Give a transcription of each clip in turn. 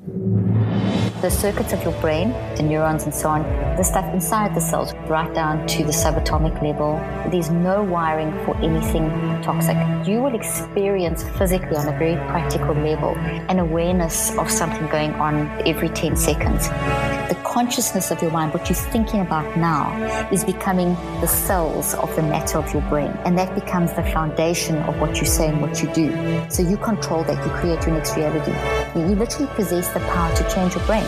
Thank you. The circuits of your brain, the neurons and so on, the stuff inside the cells, right down to the subatomic level, there's no wiring for anything toxic. You will experience physically on a very practical level an awareness of something going on every 10 seconds. The consciousness of your mind, what you're thinking about now, is becoming the cells of the matter of your brain. And that becomes the foundation of what you say and what you do. So you control that, you create your next reality. You literally possess the power to change your brain.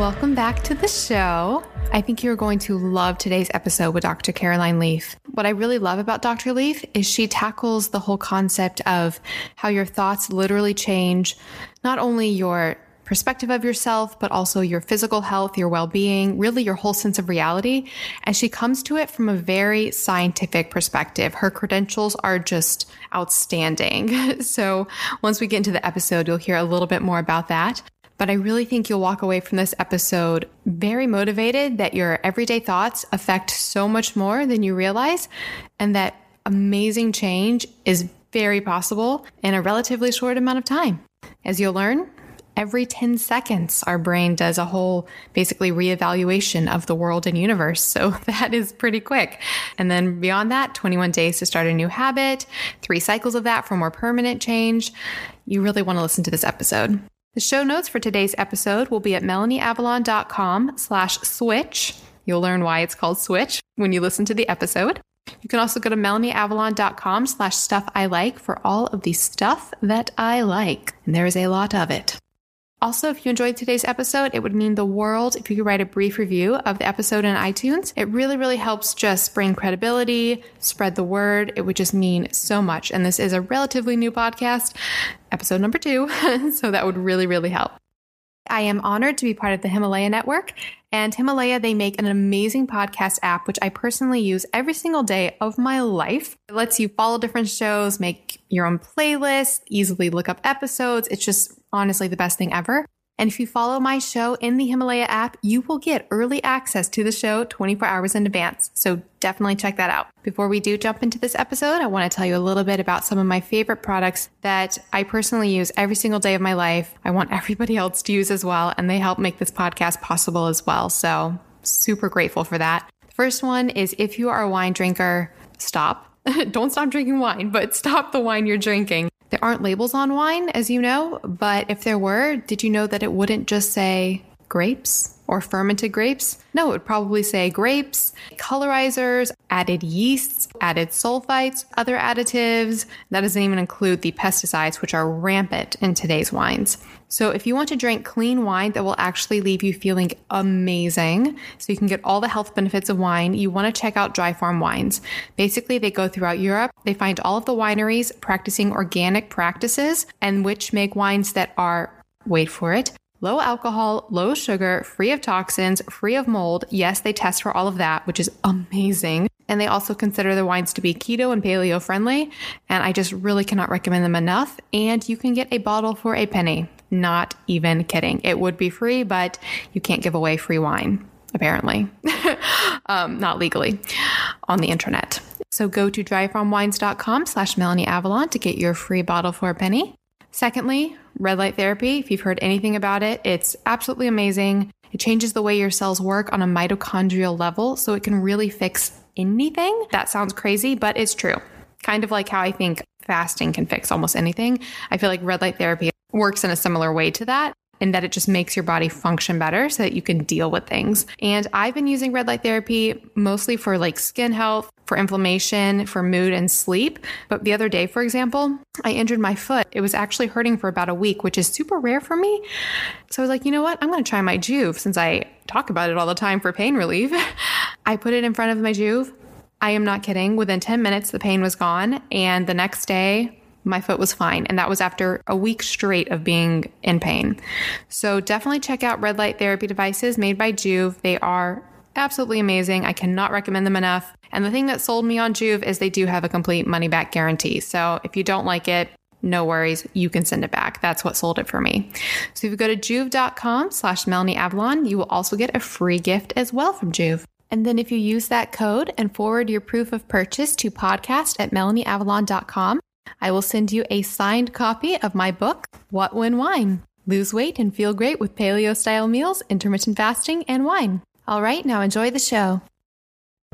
Welcome back to the show. I think you're going to love today's episode with Dr. Caroline Leaf. What I really love about Dr. Leaf is she tackles the whole concept of how your thoughts literally change not only your perspective of yourself, but also your physical health, your well being, really your whole sense of reality. And she comes to it from a very scientific perspective. Her credentials are just outstanding. So once we get into the episode, you'll hear a little bit more about that. But I really think you'll walk away from this episode very motivated that your everyday thoughts affect so much more than you realize, and that amazing change is very possible in a relatively short amount of time. As you'll learn, every 10 seconds, our brain does a whole basically reevaluation of the world and universe. So that is pretty quick. And then beyond that, 21 days to start a new habit, three cycles of that for more permanent change. You really want to listen to this episode. The show notes for today's episode will be at melanieavalon.com slash switch. You'll learn why it's called switch when you listen to the episode. You can also go to melanieavalon.com slash stuff I like for all of the stuff that I like. And there is a lot of it. Also, if you enjoyed today's episode, it would mean the world if you could write a brief review of the episode in iTunes. It really, really helps just bring credibility, spread the word. It would just mean so much. And this is a relatively new podcast, episode number two. so that would really, really help. I am honored to be part of the Himalaya Network. And Himalaya, they make an amazing podcast app, which I personally use every single day of my life. It lets you follow different shows, make your own playlists, easily look up episodes. It's just honestly the best thing ever. And if you follow my show in the Himalaya app, you will get early access to the show 24 hours in advance. So definitely check that out. Before we do jump into this episode, I want to tell you a little bit about some of my favorite products that I personally use every single day of my life. I want everybody else to use as well, and they help make this podcast possible as well. So super grateful for that. First one is if you are a wine drinker, stop. Don't stop drinking wine, but stop the wine you're drinking. There aren't labels on wine, as you know, but if there were, did you know that it wouldn't just say grapes or fermented grapes? No, it would probably say grapes, colorizers, added yeasts, added sulfites, other additives. That doesn't even include the pesticides, which are rampant in today's wines. So, if you want to drink clean wine that will actually leave you feeling amazing, so you can get all the health benefits of wine, you want to check out Dry Farm Wines. Basically, they go throughout Europe. They find all of the wineries practicing organic practices and which make wines that are, wait for it, low alcohol, low sugar, free of toxins, free of mold. Yes, they test for all of that, which is amazing. And they also consider their wines to be keto and paleo friendly. And I just really cannot recommend them enough. And you can get a bottle for a penny. Not even kidding. It would be free, but you can't give away free wine, apparently. um, not legally on the internet. So go to dryfarmwines.com slash Melanie Avalon to get your free bottle for a penny. Secondly, red light therapy. If you've heard anything about it, it's absolutely amazing. It changes the way your cells work on a mitochondrial level, so it can really fix anything. That sounds crazy, but it's true. kind of like how I think fasting can fix almost anything. I feel like red light therapy works in a similar way to that in that it just makes your body function better so that you can deal with things. And I've been using red light therapy mostly for like skin health, for inflammation, for mood and sleep. But the other day, for example, I injured my foot. It was actually hurting for about a week, which is super rare for me. So I was like, you know what? I'm going to try my Joovv since I talk about it all the time for pain relief. I put it in front of my Joovv. I am not kidding. Within 10 minutes, the pain was gone. And the next day, my foot was fine. And that was after a week straight of being in pain. So definitely check out red light therapy devices made by Joovv. They are absolutely amazing. I cannot recommend them enough. And the thing that sold me on Joovv is they do have a complete money back guarantee. So if you don't like it, no worries, you can send it back. That's what sold it for me. So if you go to joovv.com slash Melanie Avalon, you will also get a free gift as well from Joovv. And then if you use that code and forward your proof of purchase to podcast at melanieavalon.com, I will send you a signed copy of my book, What When Wine? Lose weight and feel great with paleo style meals, intermittent fasting, and wine. All right, now enjoy the show.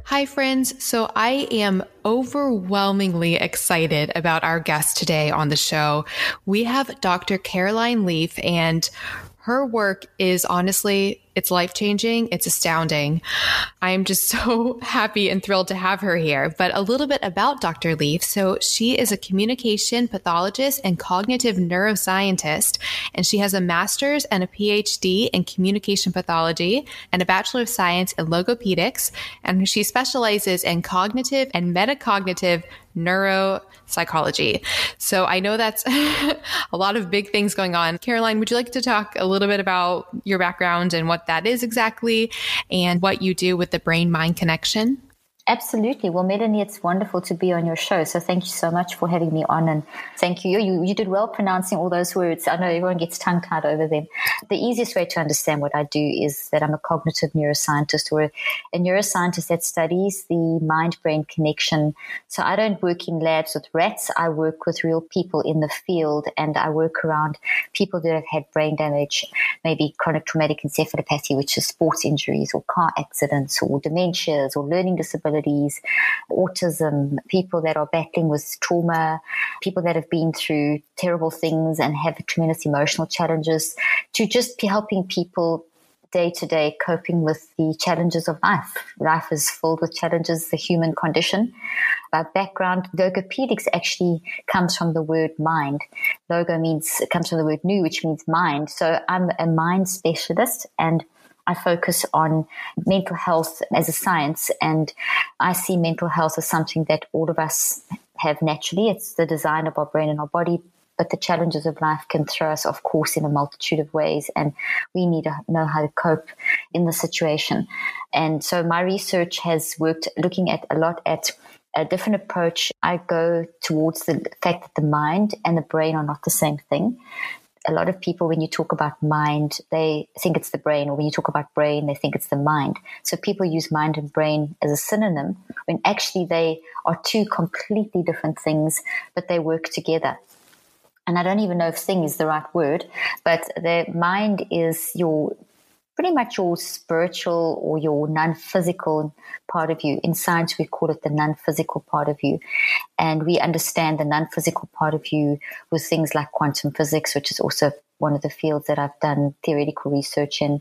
Hi, friends. So I am overwhelmingly excited about our guest today on the show. We have Dr. Caroline Leaf, and her work is honestly it's life changing. It's astounding. I am just so happy and thrilled to have her here. But a little bit about Dr. Leaf. So, she is a communication pathologist and cognitive neuroscientist, and she has a master's and a PhD in communication pathology and a Bachelor of Science in logopedics. And she specializes in cognitive and metacognitive neuropsychology. So I know that's a lot of big things going on. Caroline, would you like to talk a little bit about your background and what that is exactly and what you do with the brain mind connection? Absolutely. Well, Melanie, it's wonderful to be on your show. So thank you so much for having me on. And thank you. You, you did well pronouncing all those words. I know everyone gets tongue tied over them. The easiest way to understand what I do is that I'm a cognitive neuroscientist or a neuroscientist that studies the mind brain connection. So I don't work in labs with rats. I work with real people in the field and I work around people that have had brain damage, maybe chronic traumatic encephalopathy, which is sports injuries or car accidents or dementias or learning disabilities disabilities, autism, people that are battling with trauma, people that have been through terrible things and have tremendous emotional challenges, to just be helping people day to day coping with the challenges of life. Life is filled with challenges, the human condition. By background, logopedics actually comes from the word mind. Logo means, it comes from the word nous, which means mind. So I'm a mind specialist and I focus on mental health as a science, and I see mental health as something that all of us have naturally. It's the design of our brain and our body, but the challenges of life can throw us off course in a multitude of ways, and we need to know how to cope in the situation. And so, my research has worked looking at a lot at a different approach. I go towards the fact that the mind and the brain are not the same thing a lot of people, when you talk about mind, they think it's the brain, or when you talk about brain, they think it's the mind. So people use mind and brain as a synonym when actually they are two completely different things, but they work together. And I don't even know if thing is the right word, but the mind is your pretty much your spiritual or your non-physical part of you. In science, we call it the non-physical part of you. And we understand the non-physical part of you with things like quantum physics, which is also one of the fields that I've done theoretical research in.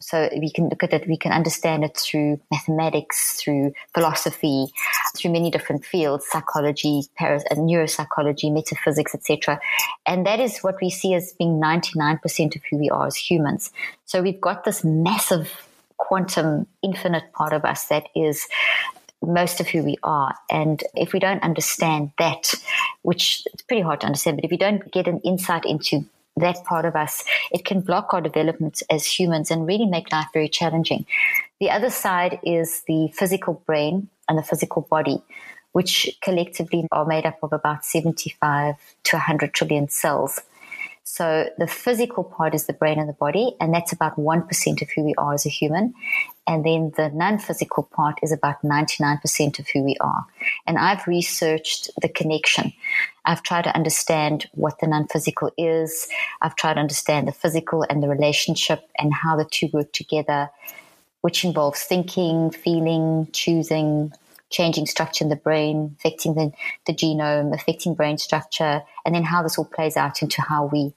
So we can look at it, we can understand it through mathematics, through philosophy, through many different fields, psychology, paras- uh, neuropsychology, metaphysics, etc. And that is what we see as being 99% of who we are as humans. So we've got this massive quantum infinite part of us that is most of who we are. And if we don't understand that, which it's pretty hard to understand, but if you don't get an insight into that part of us, it can block our development as humans and really make life very challenging. The other side is the physical brain and the physical body, which collectively are made up of about 75 to 100 trillion cells. So the physical part is the brain and the body, and that's about 1% of who we are as a human. And then the non physical part is about 99% of who we are. And I've researched the connection. I've tried to understand what the non physical is. I've tried to understand the physical and the relationship and how the two work together, which involves thinking, feeling, choosing, changing structure in the brain, affecting the, the genome, affecting brain structure, and then how this all plays out into how we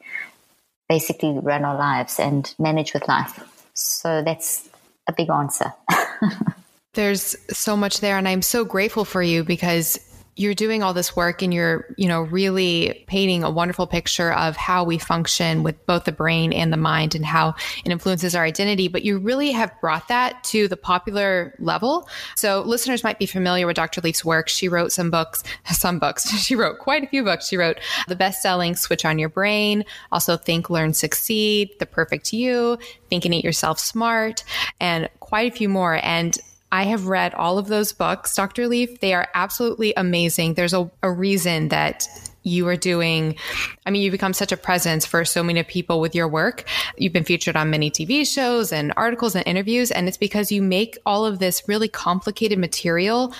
basically run our lives and manage with life. So that's a big answer. There's so much there, and I'm so grateful for you because you're doing all this work and you're, you know, really painting a wonderful picture of how we function with both the brain and the mind and how it influences our identity. But you really have brought that to the popular level. So listeners might be familiar with Dr. Leaf's work. She wrote some books, some books. She wrote quite a few books. She wrote the best selling Switch on Your Brain, also Think, Learn, Succeed, The Perfect You, Think and Eat Yourself Smart, and quite a few more. And I have read all of those books, Dr. Leaf. They are absolutely amazing. There's a, a reason that you are doing. I mean, you become such a presence for so many people with your work. You've been featured on many TV shows and articles and interviews, and it's because you make all of this really complicated material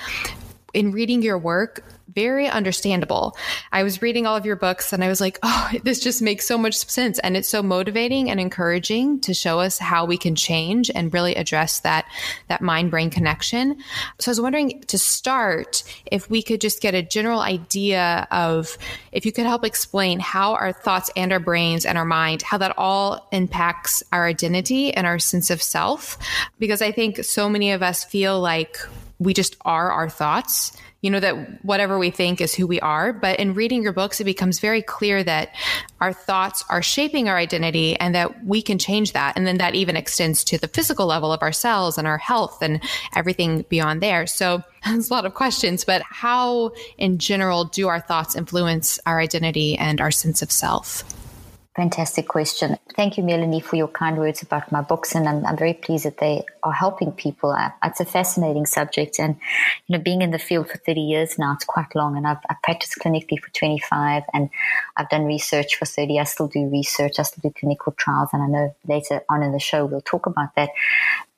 in reading your work very understandable. I was reading all of your books and I was like, oh, this just makes so much sense. And it's so motivating and encouraging to show us how we can change and really address that, that mind brain connection. So I was wondering to start, if we could just get a general idea of if you could help explain how our thoughts and our brains and our mind, how that all impacts our identity and our sense of self. Because I think so many of us feel like we just are our thoughts you know, that whatever we think is who we are. But in reading your books, it becomes very clear that our thoughts are shaping our identity and that we can change that. And then that even extends to the physical level of ourselves and our health and everything beyond there. So there's a lot of questions, but how in general do our thoughts influence our identity and our sense of self? Fantastic question. Thank you, Melanie, for your kind words about my books, and I'm, I'm very pleased that they are helping people. Uh, it's a fascinating subject, and you know, being in the field for 30 years now, it's quite long, and I've, I've practiced clinically for 25, and I've done research for 30. I still do research, I still do clinical trials, and I know later on in the show we'll talk about that.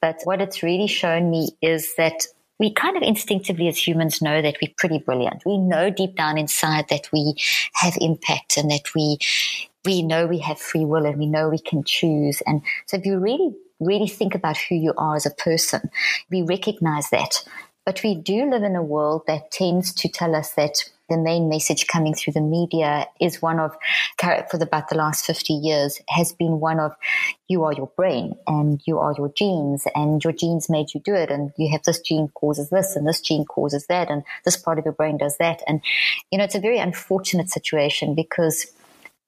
But what it's really shown me is that we kind of instinctively as humans know that we're pretty brilliant. We know deep down inside that we have impact and that we we know we have free will and we know we can choose. And so if you really, really think about who you are as a person, we recognize that. But we do live in a world that tends to tell us that the main message coming through the media is one of, for about the last 50 years, has been one of you are your brain and you are your genes and your genes made you do it. And you have this gene causes this and this gene causes that and this part of your brain does that. And, you know, it's a very unfortunate situation because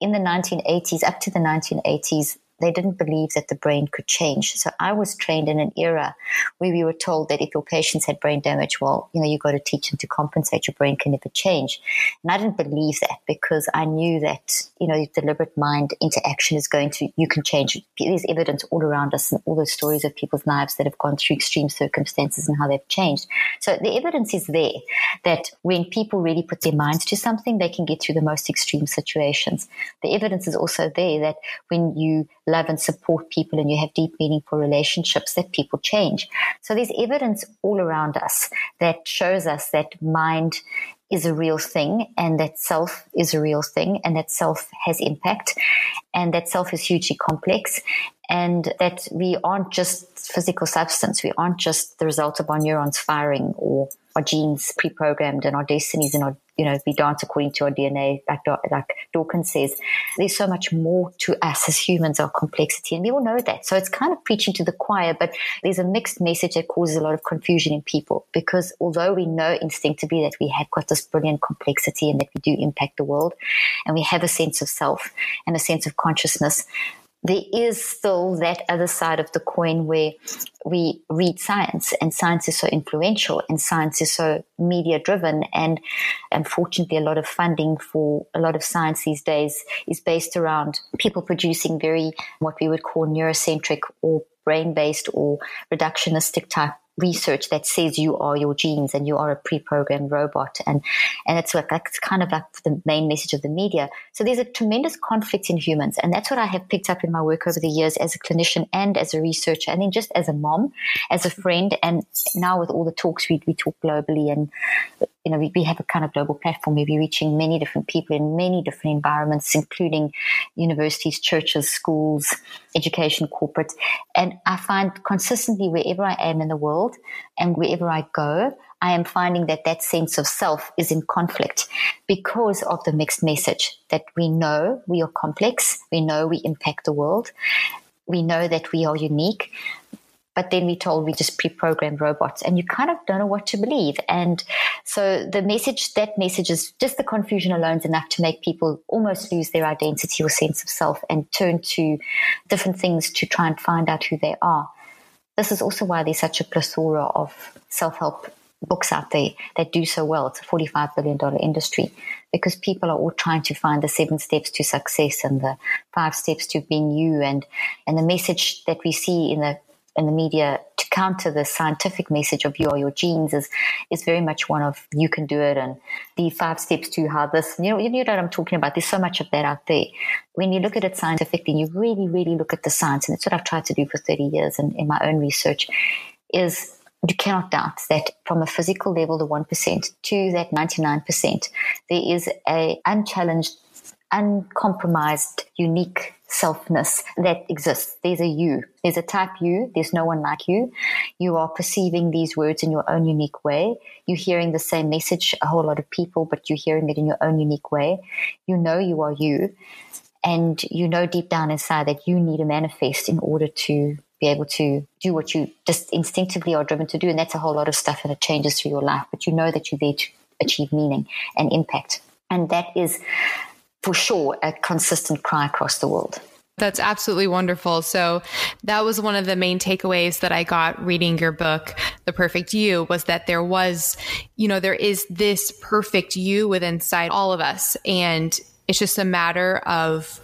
in the 1980s, up to the 1980s, they didn't believe that the brain could change. So I was trained in an era where we were told that if your patients had brain damage, well, you know, you got to teach them to compensate. Your brain can never change. And I didn't believe that because I knew that, you know, deliberate mind interaction is going to, you can change. There's evidence all around us and all those stories of people's lives that have gone through extreme circumstances and how they've changed. So the evidence is there that when people really put their minds to something, they can get through the most extreme situations. The evidence is also there that when you love and support people and you have deep meaningful relationships that people change. So there's evidence all around us that shows us that mind is a real thing and that self is a real thing and that self has impact and that self is hugely complex and that we aren't just physical substance. We aren't just the result of our neurons firing or our genes pre-programmed and our destinies and our you know, we dance according to our DNA, like, like Dawkins says. There's so much more to us as humans, our complexity, and we all know that. So it's kind of preaching to the choir, but there's a mixed message that causes a lot of confusion in people because although we know instinctively that we have got this brilliant complexity and that we do impact the world, and we have a sense of self and a sense of consciousness, there is still that other side of the coin where we read science and science is so influential and science is so media driven and unfortunately a lot of funding for a lot of science these days is based around people producing very what we would call neurocentric or brain based or reductionistic type research that says you are your genes and you are a pre-programmed robot. And and it's like that's kind of like the main message of the media. So there's a tremendous conflict in humans. And that's what i have picked up in my work over the years as a clinician and as a researcher and then just as a mom as a friend. And now with all the talks we, we talk globally and you know, we, we have a kind of global platform where we're reaching many different people in many different environments, including universities, churches, schools, education, corporate. And I find consistently wherever I am in the world and wherever I go, I am finding that that sense of self is in conflict because of the mixed message that we know we are complex, we know we impact the world, we know that we are unique, but then we told we just pre-programmed robots and you kind of don't know what to believe. And so the message that message is just the confusion alone is enough to make people almost lose their identity or sense of self and turn to different things to try and find out who they are. This is also why there's such a plethora of self-help books out there that do so well. It's a 45 billion dollar industry because people are all trying to find the seven steps to success and the five steps to being you. And and the message that we see in the in the media to counter the scientific message of you are your genes is is very much one of you can do it and the five steps to how this you know you know what I'm talking about. There's so much of that out there. When you look at it scientifically, you really, really look at the science, and it's what I've tried to do for 30 years in, in my own research, is you cannot doubt that from a physical level, the 1% to that 99%, there is a unchallenged, uncompromised, unique selfness that exists. There's a you. There's a type you. There's no one like you. You are perceiving these words in your own unique way. You're hearing the same message a whole lot of people, but you're hearing it in your own unique way. You know you are you. And you know deep down inside that you need to manifest in order to be able to do what you just instinctively are driven to do. And that's a whole lot of stuff and it changes through your life. But you know that you're there to achieve meaning and impact. And that is for sure a consistent cry across the world. That's absolutely wonderful. So that was one of the main takeaways that I got reading your book, The Perfect You, was that there was, you know, there is this perfect you within inside all of us. And it's just a matter of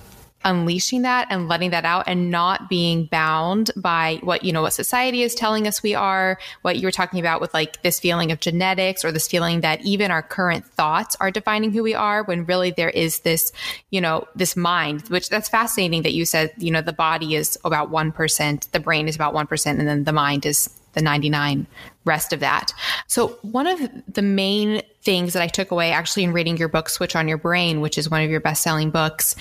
unleashing that and letting that out and not being bound by what you know what society is telling us we are what you were talking about with like this feeling of genetics or this feeling that even our current thoughts are defining who we are when really there is this you know this mind which that's fascinating that you said you know the body is about 1% the brain is about 1% and then the mind is the 99 rest of that. So one of the main things that I took away actually in reading your book, Switch on Your Brain, which is one of your best selling books,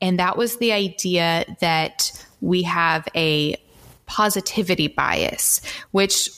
and that was the idea that we have a positivity bias, which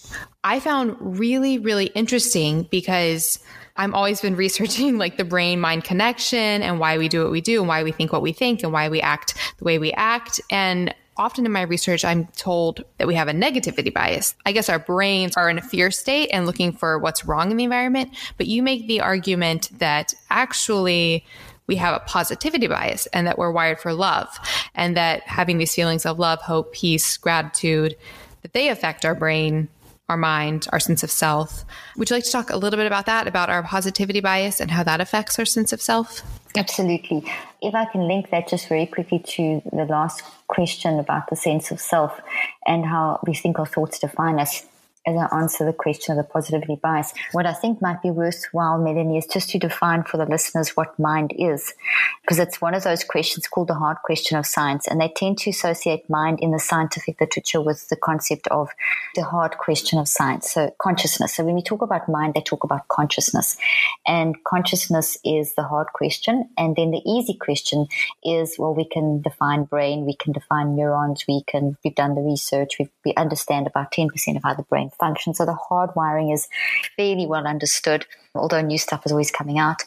I found really, really interesting because I've always been researching like the brain mind connection and why we do what we do and why we think what we think and why we act the way we act. And often in my research, I'm told that we have a negativity bias. I guess our brains are in a fear state and looking for what's wrong in the environment. But you make the argument that actually we have a positivity bias and that we're wired for love and that having these feelings of love, hope, peace, gratitude, that they affect our brain our mind, our sense of self. Would you like to talk a little bit about that, about our positivity bias and how that affects our sense of self? Absolutely. If I can link that just very quickly to the last question about the sense of self and how we think our thoughts define us as I answer the question of the positivity bias, what I think might be worthwhile, Melanie, is just to define for the listeners what mind is. Because it's one of those questions called the hard question of science. And they tend to associate mind in the scientific literature with the concept of the hard question of science. So consciousness. So when we talk about mind, they talk about consciousness. And consciousness is the hard question. And then the easy question is, well, we can define brain, we can define neurons, we can, we've done the research, we we understand about 10% of how the brain function. So the hardwiring is fairly well understood, although new stuff is always coming out.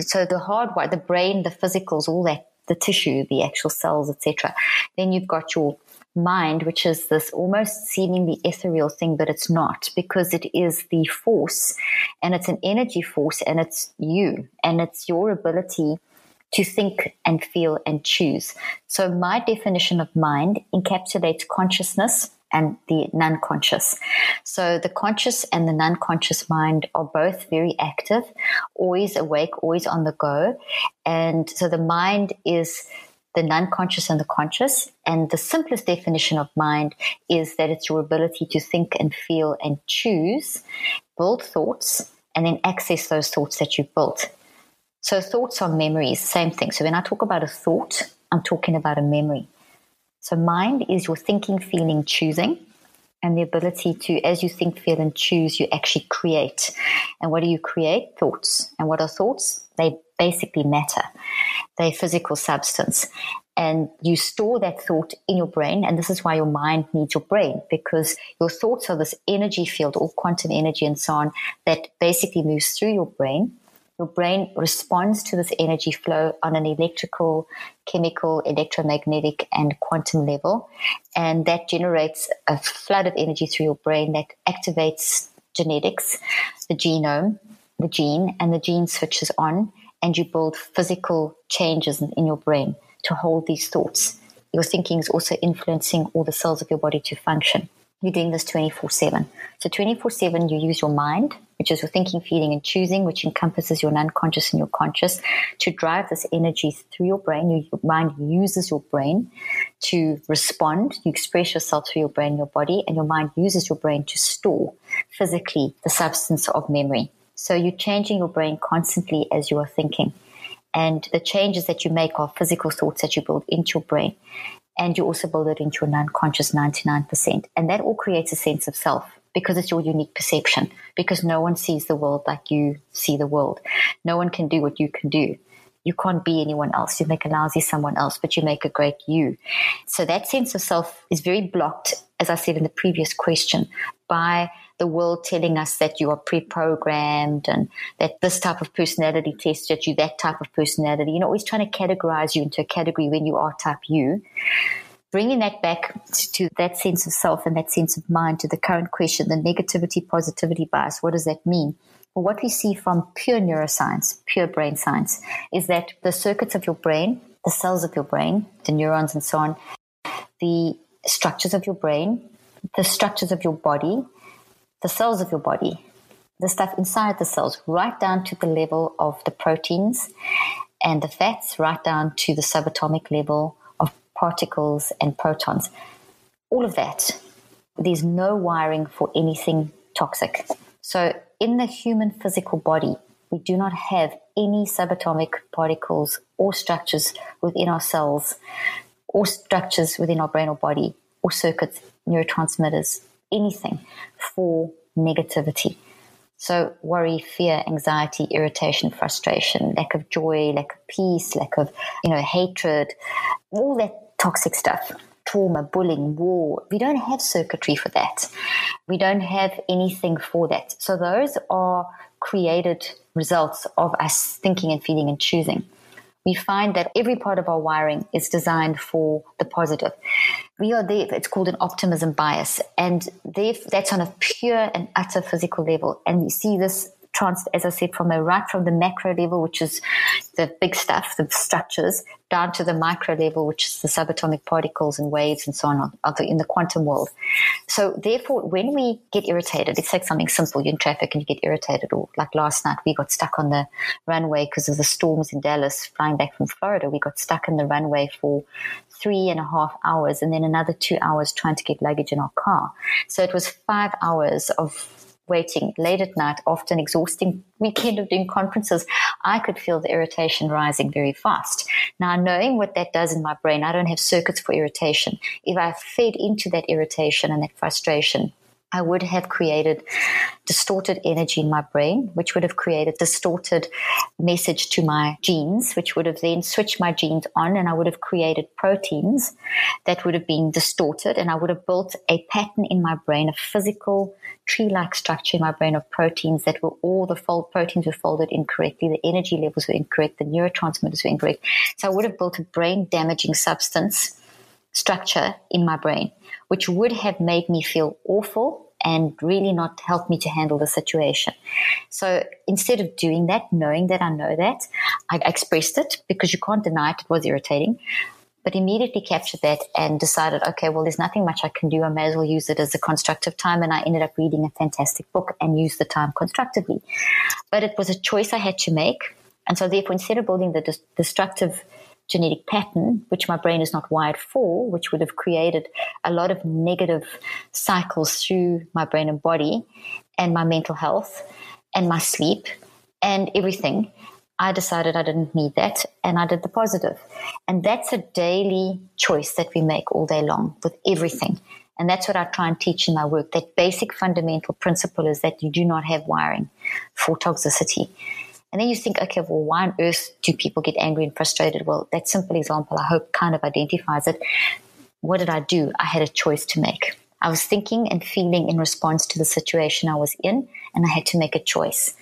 So the hardwire, the brain, the physicals, all that, the tissue, the actual cells, etc. Then you've got your mind, which is this almost seemingly ethereal thing, but it's not because it is the force and it's an energy force and it's you and it's your ability to think and feel and choose. So my definition of mind encapsulates consciousness, and the non conscious. So the conscious and the non conscious mind are both very active, always awake, always on the go. And so the mind is the non conscious and the conscious. And the simplest definition of mind is that it's your ability to think and feel and choose, build thoughts, and then access those thoughts that you've built. So thoughts are memories, same thing. So when I talk about a thought, I'm talking about a memory. So mind is your thinking, feeling, choosing. and the ability to, as you think, feel, and choose, you actually create. And what do you create? Thoughts. And what are thoughts? They basically matter. They're physical substance. And you store that thought in your brain. And this is why your mind needs your brain because your thoughts are this energy field, all quantum energy and so on, that basically moves through your brain your brain responds to this energy flow on an electrical, chemical, electromagnetic, and quantum level. And that generates a flood of energy through your brain that activates genetics, the genome, the gene, and the gene switches on, and you build physical changes in your brain to hold these thoughts. Your thinking is also influencing all the cells of your body to function. You're doing this 24 7. So, 24 7, you use your mind which is your thinking, feeling, and choosing, which encompasses your unconscious and your conscious, to drive this energy through your brain. Your mind uses your brain to respond. You express yourself through your brain, your body, and your mind uses your brain to store physically the substance of memory. So you're changing your brain constantly as you are thinking. And the changes that you make are physical thoughts that you build into your brain. And you also build it into your unconscious 99%. And that all creates a sense of self because it's your unique perception, because no one sees the world like you see the world. No one can do what you can do. You can't be anyone else. You make a lousy someone else, but you make a great you. So that sense of self is very blocked, as I said in the previous question, by the world telling us that you are pre-programmed and that this type of personality test that you that type of personality. You know, always trying to categorize you into a category when you are type you bringing that back to that sense of self and that sense of mind to the current question, the negativity positivity bias, what does that mean? Well, what we see from pure neuroscience, pure brain science, is that the circuits of your brain, the cells of your brain, the neurons and so on, the structures of your brain, the structures of your body, the cells of your body, the stuff inside the cells, right down to the level of the proteins and the fats, right down to the subatomic level of particles and protons. All of that, there's no wiring for anything toxic. So, in the human physical body, we do not have any subatomic particles or structures within our cells or structures within our brain or body or circuits, neurotransmitters, anything for negativity. So, worry, fear, anxiety, irritation, frustration, lack of joy, lack of peace, lack of, you know, hatred, all that toxic stuff trauma, bullying, war. We don't have circuitry for that. We don't have anything for that. So those are created results of us thinking and feeling and choosing. We find that every part of our wiring is designed for the positive. We are there, it's called an optimism bias, and that's on a pure and utter physical level. And we see this trans, as I said, from right from the macro level, which is the big stuff, the structures, down to the micro level, which is the subatomic particles and waves and so on in the quantum world. So therefore, when we get irritated, it's like something simple, you're in traffic and you get irritated, or like last night, we got stuck on the runway because of the storms in Dallas flying back from Florida. We got stuck in the runway for three and a half hours and then another two hours trying to get luggage in our car. So it was five hours of waiting late at night, often exhausting weekend of doing conferences, I could feel the irritation rising very fast. Now, knowing what that does in my brain, I don't have circuits for irritation. If I fed into that irritation and that frustration, I would have created distorted energy in my brain, which would have created distorted message to my genes, which would have then switched my genes on, and I would have created proteins that would have been distorted, and I would have built a pattern in my brain, a physical tree-like structure in my brain of proteins that were all the fold proteins were folded incorrectly, the energy levels were incorrect, the neurotransmitters were incorrect. So I would have built a brain damaging substance structure in my brain, which would have made me feel awful and really not help me to handle the situation. So instead of doing that, knowing that I know that, I expressed it because you can't deny it, it was irritating. But immediately captured that and decided, okay, well, there's nothing much I can do. I may as well use it as a constructive time. And I ended up reading a fantastic book and used the time constructively. But it was a choice I had to make. And so, therefore, instead of building the destructive genetic pattern, which my brain is not wired for, which would have created a lot of negative cycles through my brain and body and my mental health and my sleep and everything. I decided I didn't need that and I did the positive. And that's a daily choice that we make all day long with everything. And that's what I try and teach in my work. That basic fundamental principle is that you do not have wiring for toxicity. And then you think, okay, well, why on earth do people get angry and frustrated? Well, that simple example, I hope, kind of identifies it. What did I do? I had a choice to make. I was thinking and feeling in response to the situation I was in, and I had to make a choice.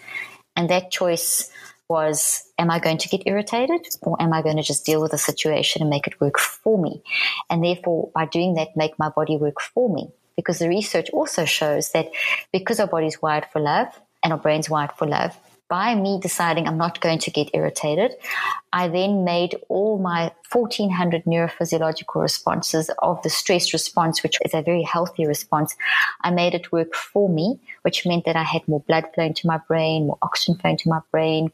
And that choice was am I going to get irritated or am I going to just deal with the situation and make it work for me? And therefore, by doing that, make my body work for me. Because the research also shows that because our body's wired for love and our brain's wired for love, by me deciding I'm not going to get irritated, I then made all my 1400 neurophysiological responses of the stress response, which is a very healthy response. I made it work for me, which meant that I had more blood flow into my brain, more oxygen flow into my brain,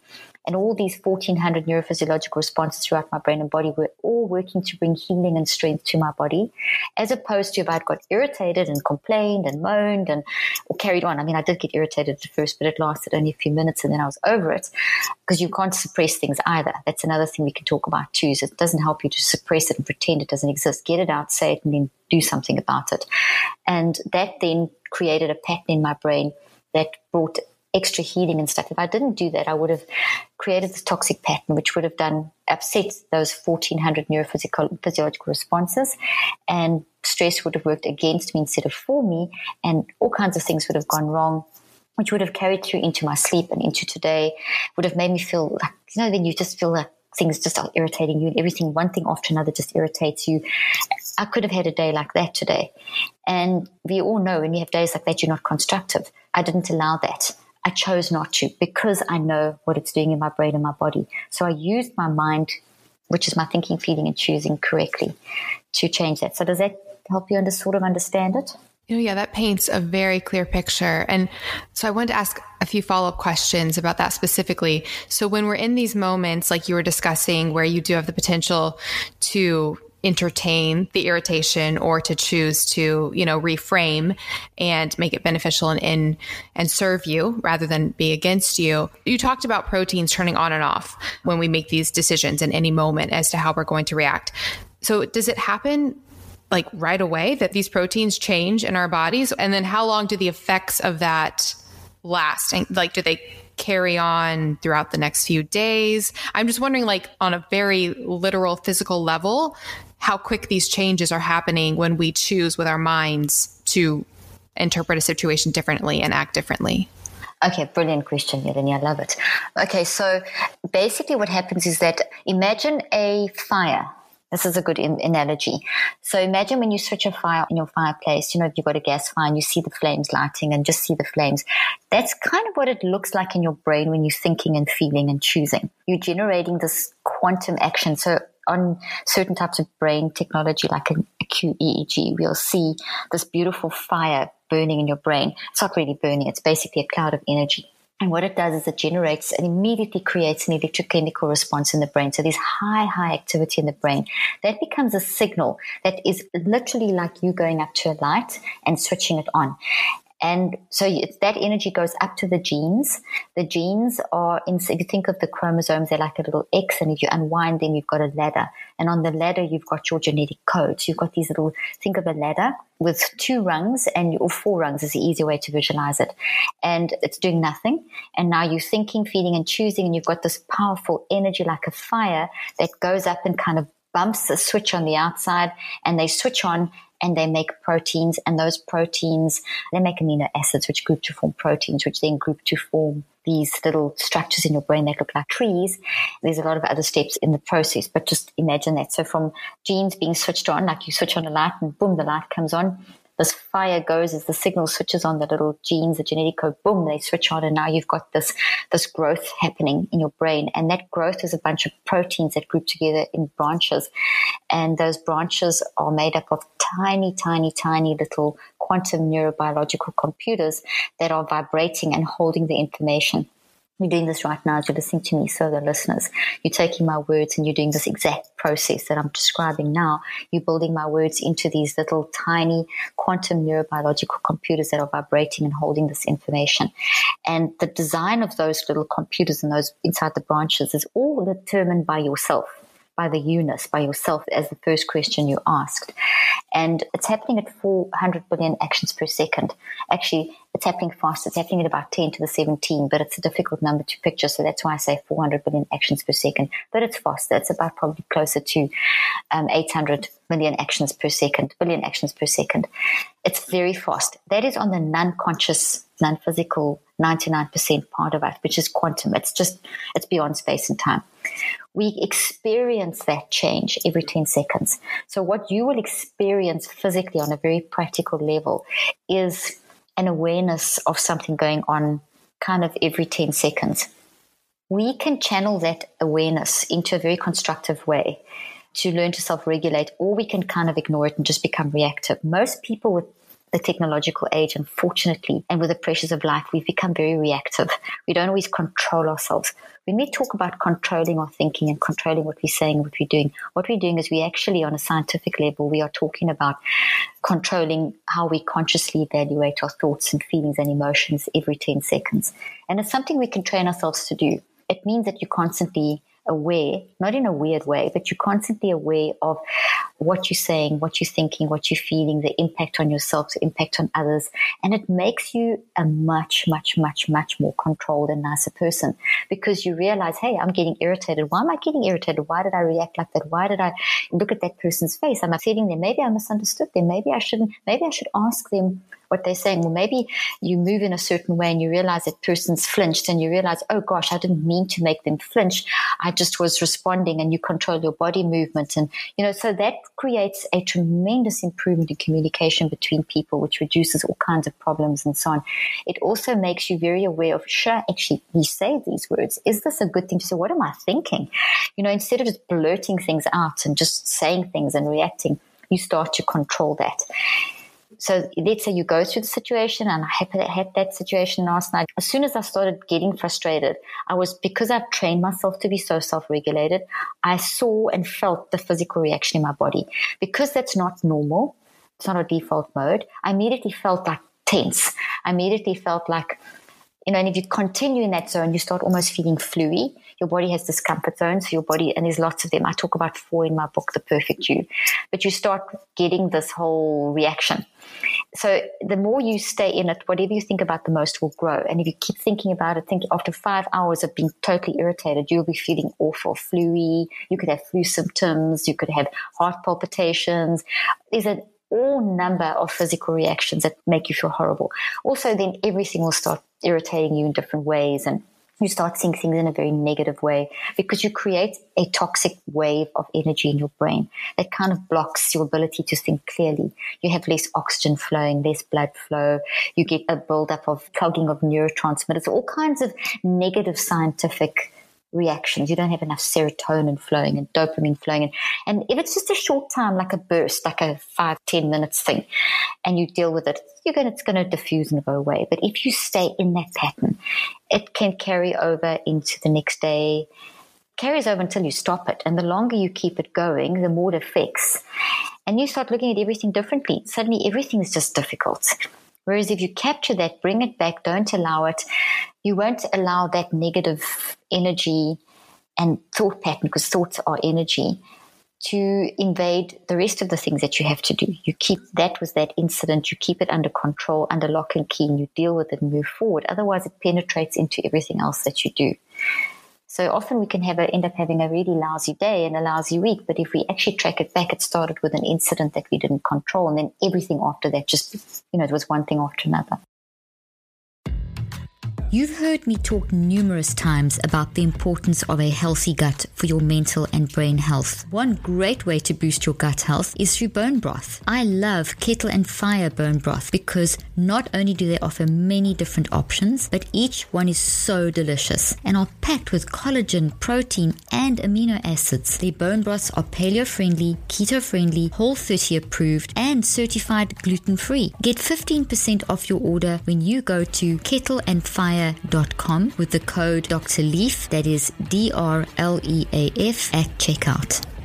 and all these 1400 neurophysiological responses throughout my brain and body were all working to bring healing and strength to my body, as opposed to if I'd got irritated and complained and moaned and or carried on. I mean, I did get irritated at first, but it lasted only a few minutes and then I was over it because you can't suppress things either. That's another thing we can talk about too. Is it doesn't help you to suppress it and pretend it doesn't exist. Get it out, say it, and then do something about it. And that then created a pattern in my brain that brought extra healing and stuff. If I didn't do that, I would have created this toxic pattern, which would have done upset those 1400 neurophysical physiological responses, and stress would have worked against me instead of for me, and all kinds of things would have gone wrong. Which would have carried through into my sleep and into today, would have made me feel like, you know, then you just feel like things just are irritating you and everything, one thing after another just irritates you. I could have had a day like that today. And we all know when you have days like that, you're not constructive. I didn't allow that. I chose not to because I know what it's doing in my brain and my body. So I used my mind, which is my thinking, feeling, and choosing correctly to change that. So does that help you under, sort of understand it? You know, yeah, that paints a very clear picture. And so I wanted to ask a few follow up questions about that specifically. So when we're in these moments, like you were discussing, where you do have the potential to entertain the irritation or to choose to, you know, reframe and make it beneficial and in and serve you rather than be against you. You talked about proteins turning on and off when we make these decisions in any moment as to how we're going to react. So does it happen like right away that these proteins change in our bodies? And then how long do the effects of that last? And like do they carry on throughout the next few days? I'm just wondering like on a very literal physical level, how quick these changes are happening when we choose with our minds to interpret a situation differently and act differently. Okay, brilliant question, Melanie. I love it. Okay, so basically, what happens is that imagine a fire. This is a good in- analogy. So imagine when you switch a fire in your fireplace, you know, if you've got a gas fire and you see the flames lighting and just see the flames. That's kind of what it looks like in your brain when you're thinking and feeling and choosing. You're generating this quantum action. So on certain types of brain technology, like a, a QEEG, we'll see this beautiful fire burning in your brain. It's not really burning, it's basically a cloud of energy. And what it does is it generates and immediately creates an electrochemical response in the brain. So there's high, high activity in the brain. That becomes a signal that is literally like you going up to a light and switching it on. And so that energy goes up to the genes. The genes are, in, if you think of the chromosomes, they're like a little X, and if you unwind them, you've got a ladder. And on the ladder, you've got your genetic codes. You've got these little, think of a ladder with two rungs, and or four rungs is the easier way to visualize it. And it's doing nothing. And now you're thinking, feeling, and choosing, and you've got this powerful energy like a fire that goes up and kind of bumps a switch on the outside, and they switch on and they make proteins and those proteins, they make amino acids, which group to form proteins, which then group to form these little structures in your brain that look like trees. There's a lot of other steps in the process, but just imagine that. So from genes being switched on, like you switch on a light and boom, the light comes on this fire goes as the signal switches on the little genes, the genetic code, boom, they switch on. And now you've got this, this growth happening in your brain. And that growth is a bunch of proteins that group together in branches. And those branches are made up of tiny, tiny, tiny little quantum neurobiological computers that are vibrating and holding the information. You're doing this right now as you're listening to me, so the listeners. You're taking my words and you're doing this exact process that I'm describing now. You're building my words into these little tiny quantum neurobiological computers that are vibrating and holding this information. And the design of those little computers and those inside the branches is all determined by yourself by the you-ness, by yourself, as the first question you asked. And it's happening at 400 billion actions per second. Actually, it's happening fast. It's happening at about 10 to the 17, but it's a difficult number to picture. So that's why I say 400 billion actions per second. But it's faster. It's about probably closer to um, 800 million actions per second, billion actions per second. It's very fast. That is on the non-conscious, non-physical 99% part of us, which is quantum. It's just, it's beyond space and time. We experience that change every 10 seconds. So what you will experience physically on a very practical level is an awareness of something going on kind of every 10 seconds. We can channel that awareness into a very constructive way to learn to self regulate, or we can kind of ignore it and just become reactive. Most people with the technological age, unfortunately, and with the pressures of life, we've become very reactive. We don't always control ourselves. When we talk about controlling our thinking and controlling what we're saying, what we're doing, what we're doing is we actually, on a scientific level, we are talking about controlling how we consciously evaluate our thoughts and feelings and emotions every 10 seconds. And it's something we can train ourselves to do. It means that you constantly aware, not in a weird way, but you're constantly aware of what you're saying, what you're thinking, what you're feeling, the impact on yourself, the impact on others. And it makes you a much, much, much, much more controlled and nicer person because you realize, hey, I'm getting irritated. Why am I getting irritated? Why did I react like that? Why did I look at that person's face? Am I'm sitting there. Maybe I misunderstood them. Maybe I shouldn't, maybe I should ask them what they're saying. Well, maybe you move in a certain way and you realize that person's flinched and you realize, oh gosh, I didn't mean to make them flinch. I just was responding and you control your body movement. And, you know, so that creates a tremendous improvement in communication between people, which reduces all kinds of problems and so on. It also makes you very aware of, sure, actually, you say these words. Is this a good thing to say? What am I thinking? You know, instead of just blurting things out and just saying things and reacting, you start to control that so let's say you go through the situation and I had that situation last night. As soon as I started getting frustrated, I was because I've trained myself to be so self-regulated, I saw and felt the physical reaction in my body. Because that's not normal, it's not a default mode, I immediately felt like tense. I immediately felt like you know, and if you continue in that zone, you start almost feeling fluey. Your body has discomfort zones. So your body, and there's lots of them. I talk about four in my book, The Perfect You. But you start getting this whole reaction. So the more you stay in it, whatever you think about the most will grow. And if you keep thinking about it, think after five hours of being totally irritated, you'll be feeling awful, fluey. You could have flu symptoms. You could have heart palpitations. There's an all number of physical reactions that make you feel horrible. Also, then everything will start irritating you in different ways and you start seeing things in a very negative way because you create a toxic wave of energy in your brain that kind of blocks your ability to think clearly. You have less oxygen flowing, less blood flow. You get a buildup of clogging of neurotransmitters, all kinds of negative scientific reactions. You don't have enough serotonin flowing and dopamine flowing. And, and if it's just a short time, like a burst, like a five, ten minutes thing, and you deal with it, you're going, it's going to diffuse and go away. But if you stay in that pattern, it can carry over into the next day, carries over until you stop it. And the longer you keep it going, the more it affects. And you start looking at everything differently. Suddenly everything is just difficult. Whereas if you capture that, bring it back, don't allow it, you won't allow that negative energy and thought pattern, because thoughts are energy, to invade the rest of the things that you have to do. You keep that with that incident, you keep it under control, under lock and key, and you deal with it and move forward. Otherwise, it penetrates into everything else that you do. So often we can have a, end up having a really lousy day and a lousy week. But if we actually track it back, it started with an incident that we didn't control. And then everything after that just, you know, it was one thing after another. You've heard me talk numerous times about the importance of a healthy gut for your mental and brain health. One great way to boost your gut health is through bone broth. I love Kettle and Fire bone broth because not only do they offer many different options, but each one is so delicious and are packed with collagen, protein, and amino acids. Their bone broths are paleo friendly, keto friendly, whole 30 approved, and certified gluten free. Get 15% off your order when you go to Kettle and Fire drleaf.com with the code Dr. Leaf, that is D R L E A F, at checkout.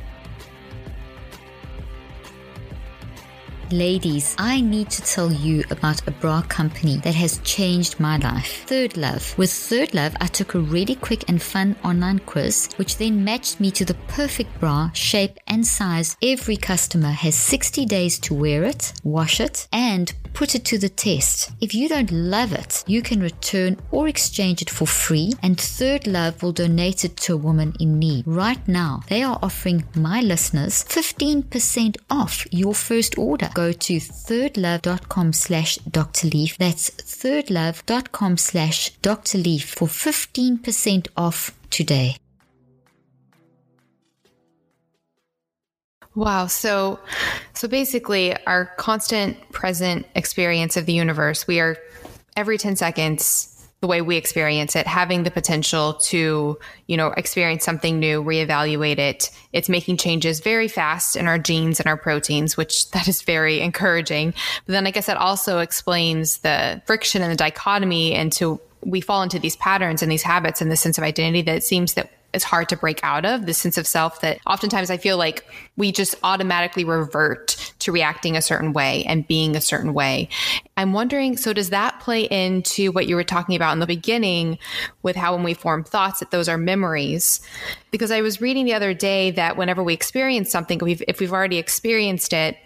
Ladies, I need to tell you about a bra company that has changed my life. Third Love. With Third Love, I took a really quick and fun online quiz, which then matched me to the perfect bra, shape, and size. Every customer has 60 days to wear it, wash it, and put it to the test. If you don't love it, you can return or exchange it for free, and Third Love will donate it to a woman in need. Right now, they are offering my listeners 15% off your first order. Go to thirdlove.com slash Dr. Leaf. That's thirdlove.com slash Dr. Leaf for 15% off today. Wow. So, so basically, our constant present experience of the universe, we are every 10 seconds, the way we experience it, having the potential to, you know, experience something new, reevaluate it. It's making changes very fast in our genes and our proteins, which that is very encouraging. But then I guess that also explains the friction and the dichotomy into we fall into these patterns and these habits and the sense of identity that it seems that it's hard to break out of the sense of self that oftentimes I feel like we just automatically revert to reacting a certain way and being a certain way. I'm wondering, so does that play into what you were talking about in the beginning with how when we form thoughts that those are memories? Because I was reading the other day that whenever we experience something, we've, if we've already experienced it,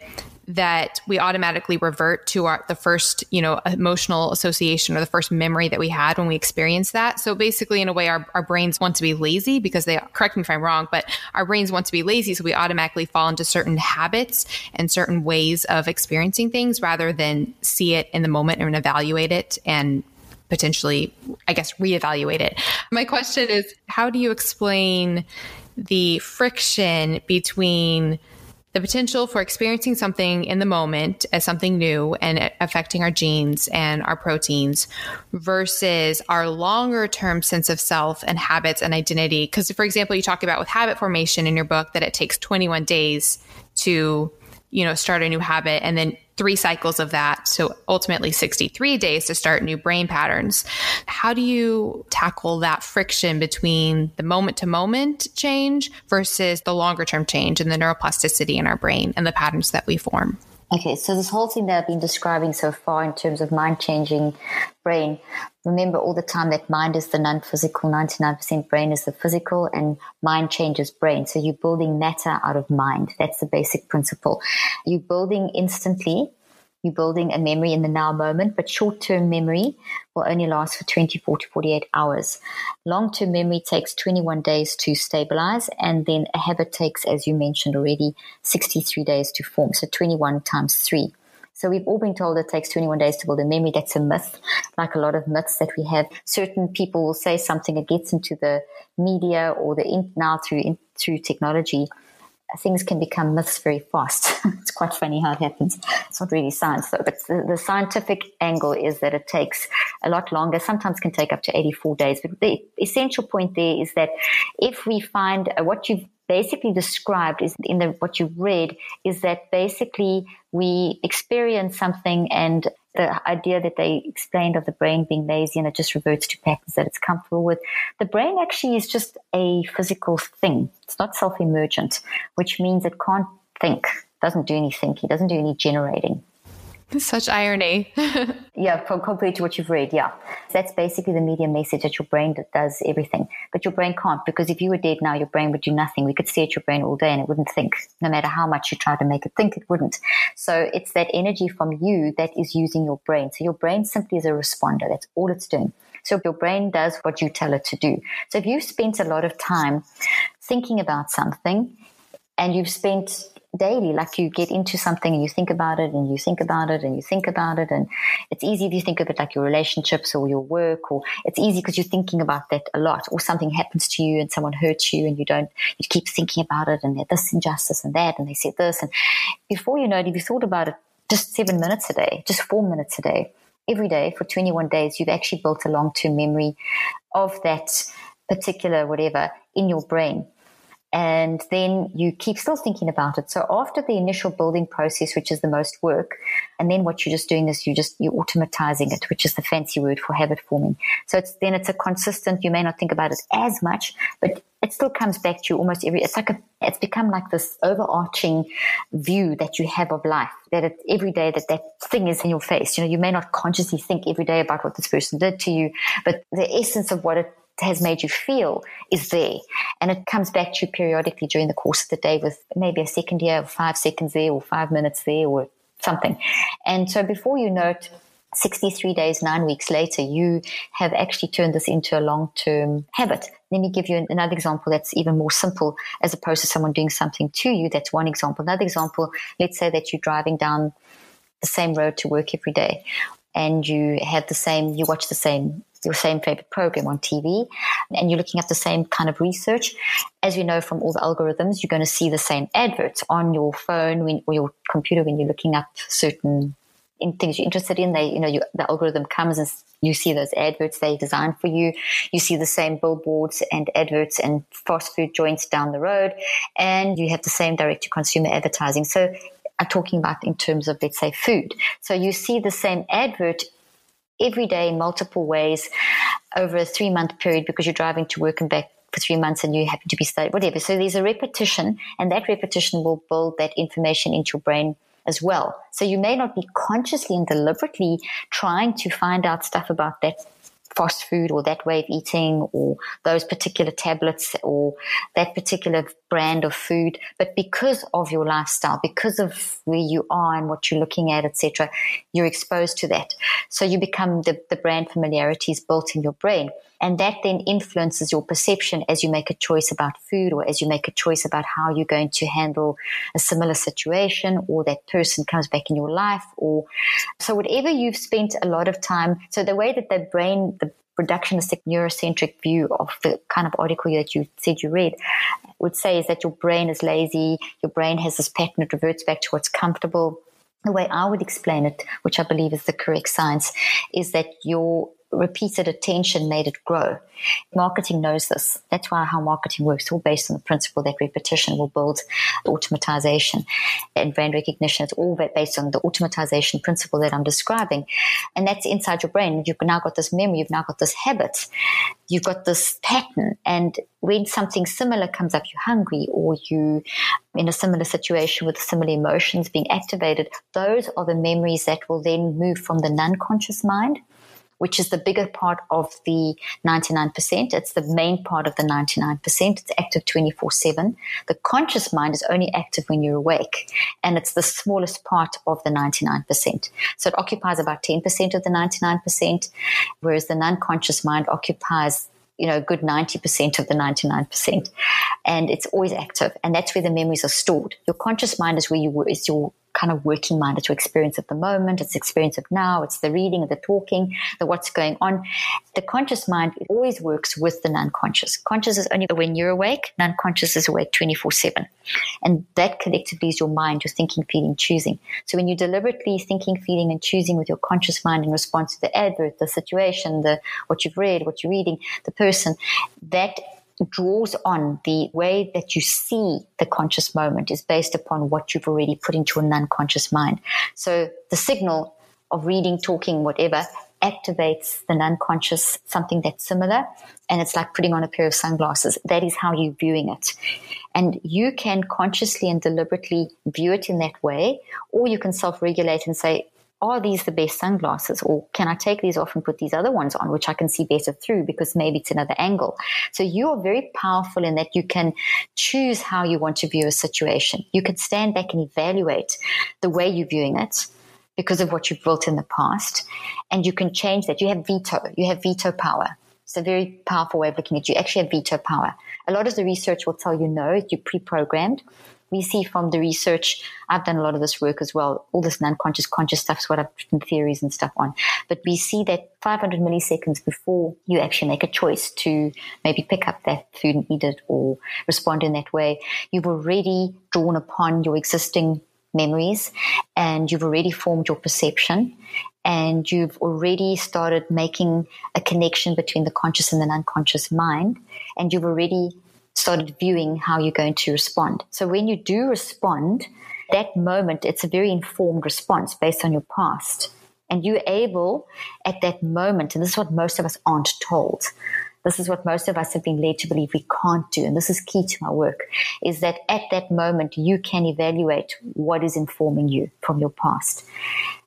that we automatically revert to our the first you know emotional association or the first memory that we had when we experienced that. So basically in a way our, our brains want to be lazy because they correct me if i'm wrong but our brains want to be lazy so we automatically fall into certain habits and certain ways of experiencing things rather than see it in the moment and evaluate it and potentially i guess reevaluate it. My question is how do you explain the friction between the potential for experiencing something in the moment as something new and affecting our genes and our proteins versus our longer term sense of self and habits and identity. Because, for example, you talk about with habit formation in your book that it takes 21 days to you know, start a new habit and then three cycles of that. So ultimately 63 days to start new brain patterns. How do you tackle that friction between the moment to moment change versus the longer term change and the neuroplasticity in our brain and the patterns that we form? Okay, so this whole thing that I've been describing so far in terms of mind changing brain, remember all the time that mind is the non physical, 99% brain is the physical, and mind changes brain. So you're building matter out of mind. That's the basic principle. You're building instantly you're building a memory in the now moment, but short term memory will only last for 24 to 48 hours. Long term memory takes 21 days to stabilize, and then a habit takes, as you mentioned already, 63 days to form. So 21 times 3. So we've all been told it takes 21 days to build a memory. That's a myth, like a lot of myths that we have. Certain people will say something, it gets into the media or the in, now through in, through technology things can become myths very fast. it's quite funny how it happens. It's not really science though, but the, the, scientific angle is that it takes a lot longer, sometimes can take up to 84 days. But the essential point there is that if we find uh, what you've basically described is in the what you've read is that basically we experience something and the idea that they explained of the brain being lazy and it just reverts to patterns that it's comfortable with. The brain actually is just a physical thing. It's not self-emergent, which means it can't think, doesn't do any thinking, doesn't do any generating. Such irony. yeah, compared to what you've read. Yeah. That's basically the media message that your brain does everything. But your brain can't because if you were dead now, your brain would do nothing. We could stare at your brain all day and it wouldn't think. No matter how much you try to make it think, it wouldn't. So it's that energy from you that is using your brain. So your brain simply is a responder. That's all it's doing. So your brain does what you tell it to do. So if you've spent a lot of time thinking about something and you've spent daily. Like you get into something and you think about it and you think about it and you think about it. And it's easy if you think of it like your relationships or your work, or it's easy because you're thinking about that a lot. Or something happens to you and someone hurts you and you don't, you keep thinking about it and this injustice and that. And they said this. And before you know it, if you thought about it just seven minutes a day, just four minutes a day, every day for 21 days, you've actually built a long term memory of that particular whatever in your brain. And then you keep still thinking about it. So after the initial building process, which is the most work, and then what you're just doing is you just you're automatizing it, which is the fancy word for habit forming. So it's then it's a consistent. You may not think about it as much, but it still comes back to you almost every. It's like a. It's become like this overarching view that you have of life. That it, every day that that thing is in your face. You know, you may not consciously think every day about what this person did to you, but the essence of what it has made you feel is there. And it comes back to you periodically during the course of the day with maybe a second here or five seconds there or five minutes there or something. And so before you know it, 63 days, nine weeks later, you have actually turned this into a long term habit. Let me give you another example that's even more simple as opposed to someone doing something to you. That's one example. Another example, let's say that you're driving down the same road to work every day and you have the same, you watch the same your same favorite program on TV and you're looking at the same kind of research. As you know from all the algorithms, you're going to see the same adverts on your phone when, or your computer when you're looking up certain in things you're interested in. They, you know, you, the algorithm comes and you see those adverts they designed for you. You see the same billboards and adverts and fast food joints down the road, and you have the same direct to consumer advertising. So I'm talking about in terms of, let's say, food. So you see the same advert every day in multiple ways over a three month period because you're driving to work and back for three months and you happen to be studying, whatever. So there's a repetition, and that repetition will build that information into your brain as well. So you may not be consciously and deliberately trying to find out stuff about that fast food or that way of eating or those particular tablets or that particular brand of food. But because of your lifestyle because of where you are and what you're looking at etc you're exposed to that. So you become the, the brand familiarity is built in your brain and that then influences your perception as you make a choice about food or as you make a choice about how you're going to handle a similar situation or that person comes back in your life or so whatever you've spent a lot of time. So the way that the brain, the reductionistic neurocentric view of the kind of article that you said you read would say is that your brain is lazy, your brain has this pattern, it reverts back to what's comfortable. The way I would explain it, which I believe is the correct science, is that your repeated attention made it grow. Marketing knows this. That's why how marketing works. All based on the principle that repetition will build automatization and brand recognition. It's all based on the automatization principle that I'm describing. And that's inside your brain. You've now got this memory. You've now got this habit. You've got this pattern. And when something similar comes up, you're hungry or you're in a similar situation with similar emotions being activated, those are the memories that will then move from the non-conscious mind which is the bigger part of the 99%. It's the main part of the 99%. It's active 24 7. The conscious mind is only active when you're awake, and it's the smallest part of the 99%. So it occupies about 10% of the 99%, whereas the non conscious mind occupies you know, a good 90% of the 99%. And it's always active. And that's where the memories are stored. Your conscious mind is where you, is your kind of working mind. It's your experience of the moment. It's the experience of now. It's the reading, the talking, the what's going on. The conscious mind always works with the non-conscious. Conscious is only when you're awake. Non-conscious is awake 24 seven. And that collectively is your mind, your thinking, feeling, choosing. So when you're deliberately thinking, feeling, and choosing with your conscious mind in response to the advert, the situation, the, what you've read, what you're reading, the person, that draws on the way that you see the conscious moment is based upon what you've already put into a non-conscious mind. So the signal of reading, talking, whatever activates the non-conscious something that's similar and it's like putting on a pair of sunglasses that is how you're viewing it and you can consciously and deliberately view it in that way or you can self-regulate and say are these the best sunglasses or can I take these off and put these other ones on, which I can see better through because maybe it's another angle. So you are very powerful in that you can choose how you want to view a situation. You can stand back and evaluate the way you're viewing it because of what you've built in the past. And you can change that. You have veto. You have veto power. It's a very powerful way of looking at you. Actually have veto power. A lot of the research will tell you no, you're pre-programmed we see from the research, I've done a lot of this work as well. All this non-conscious, conscious stuff is what I've written theories and stuff on. But we see that 500 milliseconds before you actually make a choice to maybe pick up that food and eat it or respond in that way, you've already drawn upon your existing memories and you've already formed your perception and you've already started making a connection between the conscious and the unconscious mind and you've already started viewing how you're going to respond. So when you do respond, that moment, it's a very informed response based on your past. And you're able at that moment, and this is what most of us aren't told. This is what most of us have been led to believe we can't do. And this is key to my work is that at that moment, you can evaluate what is informing you from your past.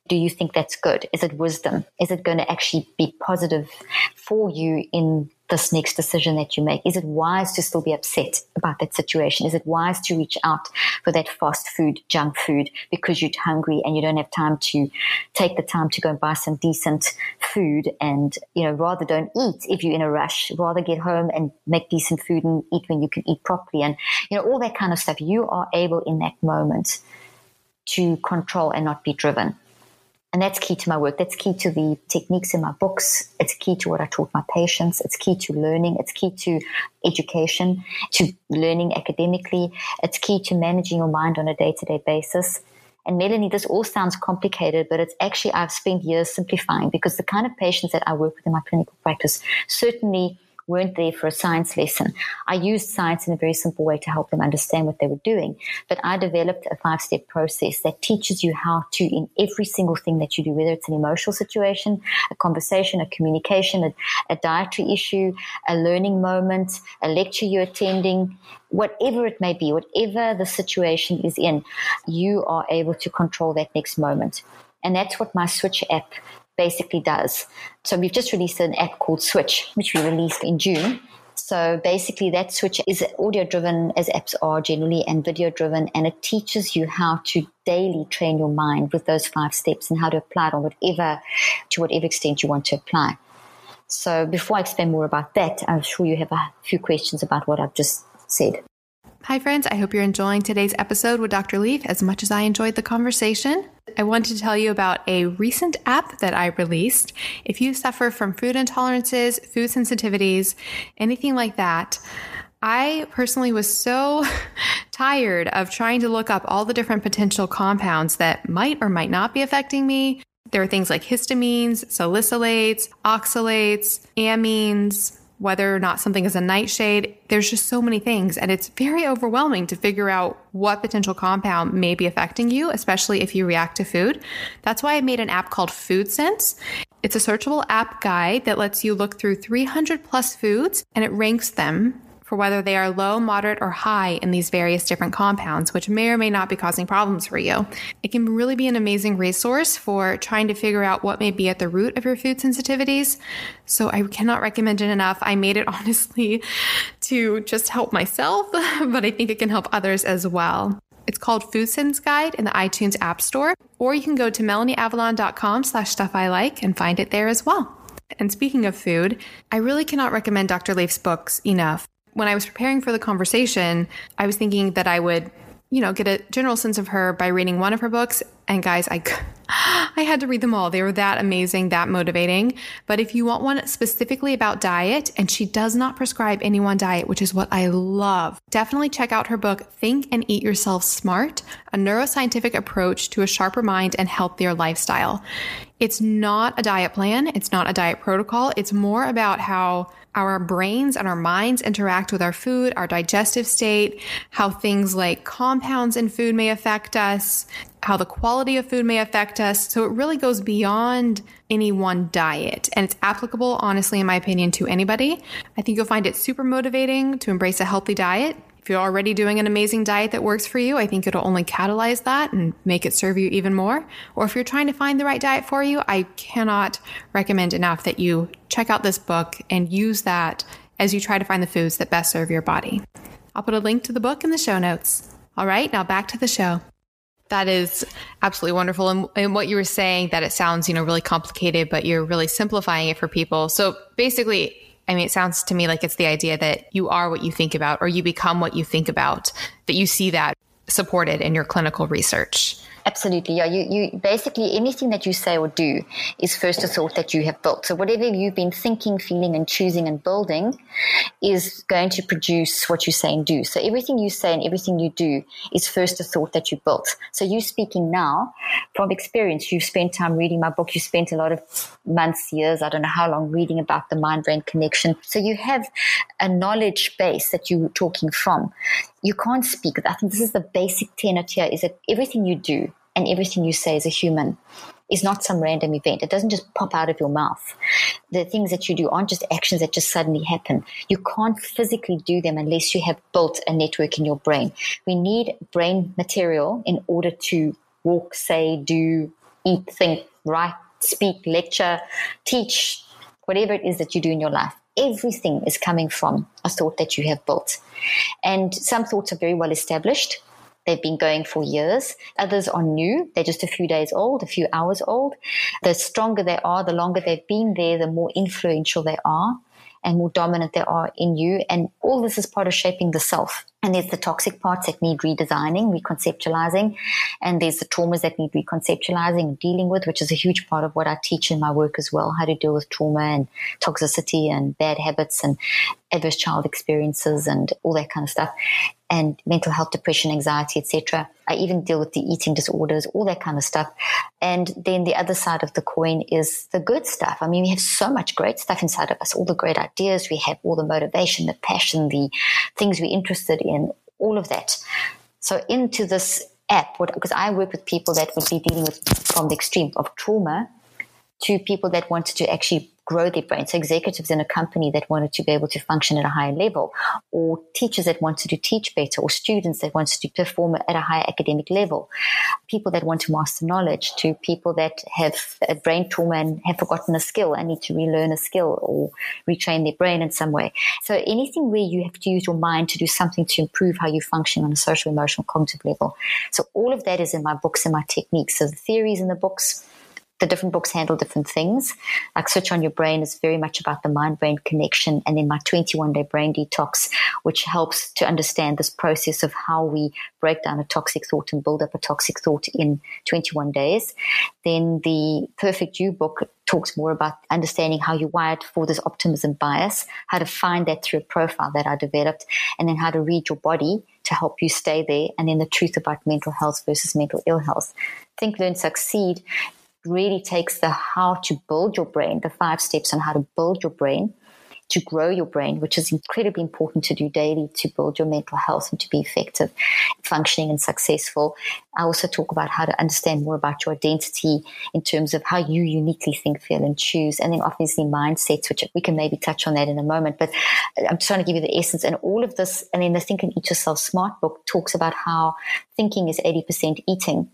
Do you think that's good? Is it wisdom? Is it going to actually be positive for you in this next decision that you make? Is it wise to still be upset about that situation? Is it wise to reach out for that fast food, junk food because you're hungry and you don't have time to take the time to go and buy some decent food and, you know, rather don't eat if you're in a rush, rather get home and make decent food and eat when you can eat properly and, you know, all that kind of stuff. You are able in that moment to control and not be driven. And that's key to my work. That's key to the techniques in my books. It's key to what I taught my patients. It's key to learning. It's key to education, to learning academically. It's key to managing your mind on a day to day basis. And Melanie, this all sounds complicated, but it's actually, I've spent years simplifying because the kind of patients that I work with in my clinical practice certainly weren't there for a science lesson. I used science in a very simple way to help them understand what they were doing. But I developed a five step process that teaches you how to, in every single thing that you do, whether it's an emotional situation, a conversation, a communication, a, a dietary issue, a learning moment, a lecture you're attending, whatever it may be, whatever the situation is in, you are able to control that next moment. And that's what my Switch app basically does. So we've just released an app called Switch, which we released in June. So basically, that switch is audio driven, as apps are generally, and video driven, and it teaches you how to daily train your mind with those five steps and how to apply it on whatever, to whatever extent you want to apply. So before I explain more about that, I'm sure you have a few questions about what I've just said. Hi, friends. I hope you're enjoying today's episode with Dr. Leaf as much as I enjoyed the conversation. I want to tell you about a recent app that I released. If you suffer from food intolerances, food sensitivities, anything like that, I personally was so tired of trying to look up all the different potential compounds that might or might not be affecting me. There are things like histamines, salicylates, oxalates, amines, whether or not something is a nightshade. There's just so many things, and it's very overwhelming to figure out what potential compound may be affecting you, especially if you react to food. That's why I made an app called Food Sense. It's a searchable app guide that lets you look through 300 plus foods and it ranks them for whether they are low, moderate, or high in these various different compounds, which may or may not be causing problems for you. It can really be an amazing resource for trying to figure out what may be at the root of your food sensitivities. So I cannot recommend it enough. I made it honestly to just help myself, but I think it can help others as well. It's called Food Sense Guide in the iTunes App Store, or you can go to melanieavalon.com slash stuff I like and find it there as well. And speaking of food, I really cannot recommend Dr. Leaf's books enough when I was preparing for the conversation, I was thinking that I would, you know, get a general sense of her by reading one of her books. And guys, I, I had to read them all. They were that amazing, that motivating. But if you want one specifically about diet, and she does not prescribe any one diet, which is what I love, definitely check out her book, Think and Eat Yourself Smart, a neuroscientific approach to a sharper mind and healthier lifestyle. It's not a diet plan. It's not a diet protocol. It's more about how our brains and our minds interact with our food, our digestive state, how things like compounds in food may affect us, how the quality of food may affect us. So it really goes beyond any one diet. And it's applicable, honestly, in my opinion, to anybody. I think you'll find it super motivating to embrace a healthy diet. If you're already doing an amazing diet that works for you, I think it'll only catalyze that and make it serve you even more. Or if you're trying to find the right diet for you, I cannot recommend enough that you check out this book and use that as you try to find the foods that best serve your body. I'll put a link to the book in the show notes. All right, now back to the show. That is absolutely wonderful. And, and, what you were saying that it sounds, you know, really complicated, but you're really simplifying it for people. So basically, I mean, it sounds to me like it's the idea that you are what you think about or you become what you think about, that you see that supported in your clinical research. Absolutely. Yeah. You, you basically anything that you say or do is first a thought that you have built. So whatever you've been thinking, feeling, and choosing and building is going to produce what you say and do. So everything you say and everything you do is first a thought that you built. So you speaking now from experience, you've spent time reading my book. You spent a lot of months, years, I don't know how long reading about the mind brain connection. So you have a knowledge base that you're talking from. You can't speak. I think this is the basic tenet here is that everything you do and everything you say as a human is not some random event. It doesn't just pop out of your mouth. The things that you do aren't just actions that just suddenly happen. You can't physically do them unless you have built a network in your brain. We need brain material in order to walk, say, do, eat, think, write, speak, lecture, teach, whatever it is that you do in your life. Everything is coming from a thought that you have built. And some thoughts are very well established They've been going for years. Others are new. They're just a few days old, a few hours old. The stronger they are, the longer they've been there, the more influential they are and more dominant they are in you. And all this is part of shaping the self. And there's the toxic parts that need redesigning, reconceptualizing. And there's the traumas that need reconceptualizing and dealing with, which is a huge part of what I teach in my work as well, how to deal with trauma and toxicity and bad habits and adverse child experiences and all that kind of stuff and mental health, depression, anxiety, etc. I even deal with the eating disorders, all that kind of stuff. And then the other side of the coin is the good stuff. I mean, we have so much great stuff inside of us, all the great ideas. We have all the motivation, the passion, the things we're interested in all of that. So into this app, because I work with people that would be dealing with from the extreme of trauma to people that wanted to actually grow their brain. So executives in a company that wanted to be able to function at a higher level, or teachers that wanted to teach better, or students that wanted to perform at a higher academic level, people that want to master knowledge, to people that have a brain trauma and have forgotten a skill and need to relearn a skill or retrain their brain in some way. So anything where you have to use your mind to do something to improve how you function on a social, emotional, cognitive level. So all of that is in my books and my techniques. So the theories in the books, the different books handle different things. Like Switch on Your Brain is very much about the mind brain connection. And then my 21 day brain detox, which helps to understand this process of how we break down a toxic thought and build up a toxic thought in 21 days. Then the Perfect You book talks more about understanding how you're wired for this optimism bias, how to find that through a profile that I developed, and then how to read your body to help you stay there. And then the truth about mental health versus mental ill health. Think, Learn, Succeed really takes the how to build your brain, the five steps on how to build your brain, to grow your brain, which is incredibly important to do daily to build your mental health and to be effective, functioning, and successful. I also talk about how to understand more about your identity in terms of how you uniquely think, feel, and choose. And then obviously mindsets, which we can maybe touch on that in a moment. But I'm trying to give you the essence and all of this. And then the Think and Eat Yourself Smart book talks about how thinking is 80% eating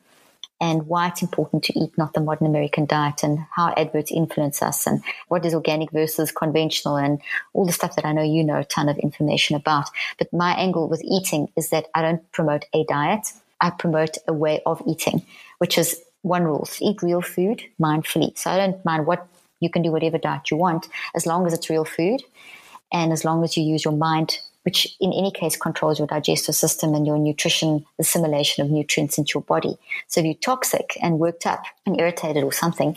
and why it's important to eat not the modern American diet and how adverts influence us and what is organic versus conventional and all the stuff that I know you know a ton of information about. But my angle with eating is that I don't promote a diet. I promote a way of eating, which is one rule, eat real food mindfully. So I don't mind what you can do whatever diet you want as long as it's real food and as long as you use your mind which in any case controls your digestive system and your nutrition assimilation of nutrients into your body. So if you're toxic and worked up and irritated or something,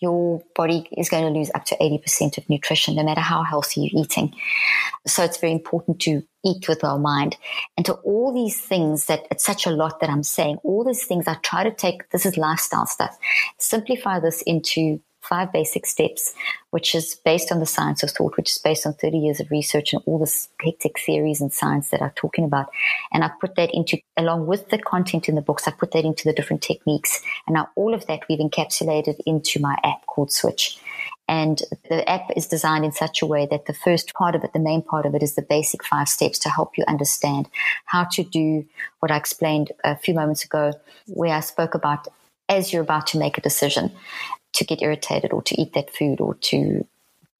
your body is going to lose up to 80% of nutrition, no matter how healthy you're eating. So it's very important to eat with our mind. And to all these things that it's such a lot that I'm saying, all these things I try to take, this is lifestyle stuff, simplify this into five basic steps, which is based on the science of thought, which is based on 30 years of research and all the hectic theories and science that I'm talking about. And I put that into, along with the content in the books, I put that into the different techniques. And now all of that we've encapsulated into my app called Switch. And the app is designed in such a way that the first part of it, the main part of it, is the basic five steps to help you understand how to do what I explained a few moments ago, where I spoke about as you're about to make a decision to get irritated or to eat that food or to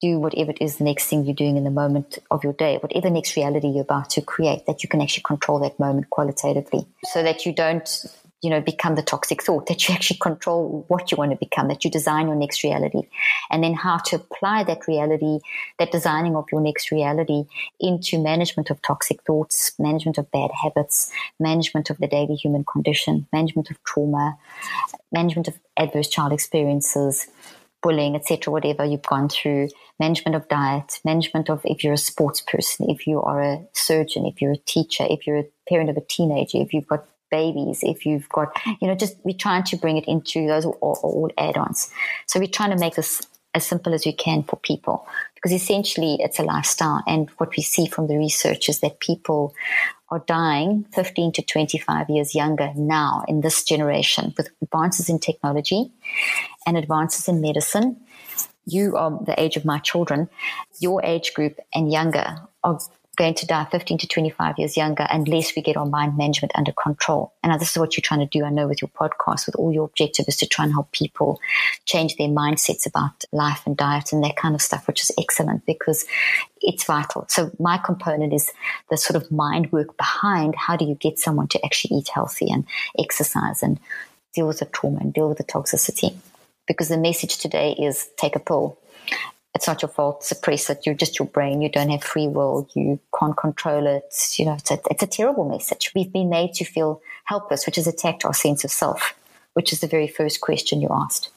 do whatever it is the next thing you're doing in the moment of your day, whatever next reality you're about to create, that you can actually control that moment qualitatively so that you don't you know, become the toxic thought, that you actually control what you want to become, that you design your next reality, and then how to apply that reality, that designing of your next reality into management of toxic thoughts, management of bad habits, management of the daily human condition, management of trauma, management of adverse child experiences, bullying, etc., whatever you've gone through, management of diet, management of if you're a sports person, if you are a surgeon, if you're a teacher, if you're a parent of a teenager, if you've got babies, if you've got, you know, just we're trying to bring it into those all, all add ons. So we're trying to make this as simple as we can for people because essentially it's a lifestyle. And what we see from the research is that people are dying 15 to 25 years younger now in this generation with advances in technology and advances in medicine. You are the age of my children, your age group and younger are going to die 15 to 25 years younger unless we get our mind management under control. And this is what you're trying to do, I know, with your podcast, with all your objective is to try and help people change their mindsets about life and diet and that kind of stuff, which is excellent because it's vital. So my component is the sort of mind work behind how do you get someone to actually eat healthy and exercise and deal with the trauma and deal with the toxicity. Because the message today is take a pill it's not your fault. Suppress it. You're just your brain. You don't have free will. You can't control it. You know, it's a, it's a terrible message. We've been made to feel helpless, which has attacked our sense of self, which is the very first question you asked.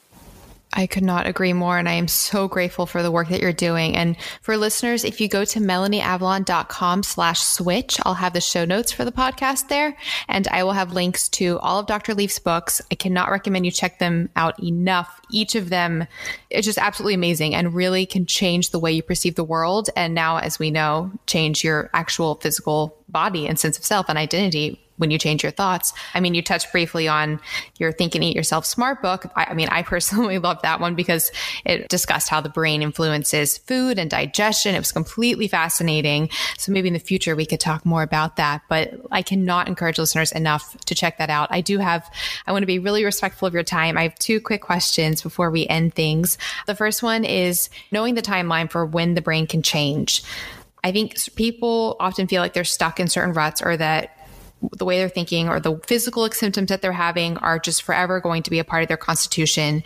I could not agree more. And I am so grateful for the work that you're doing. And for listeners, if you go to melanieavalon.com slash switch, I'll have the show notes for the podcast there. And I will have links to all of Dr. Leaf's books. I cannot recommend you check them out enough. Each of them is just absolutely amazing and really can change the way you perceive the world. And now, as we know, change your actual physical body and sense of self and identity when you change your thoughts. I mean, you touched briefly on your Think and Eat Yourself Smart book. I, I, mean, I personally love that one because it discussed how the brain influences food and digestion. It was completely fascinating. So maybe in the future we could talk more about that. But I cannot encourage listeners enough to check that out. I do have, I want to be really respectful of your time. I have two quick questions before we end things. The first one is knowing the timeline for when the brain can change. I think people often feel like they're stuck in certain ruts or that the way they're thinking or the physical symptoms that they're having are just forever going to be a part of their constitution.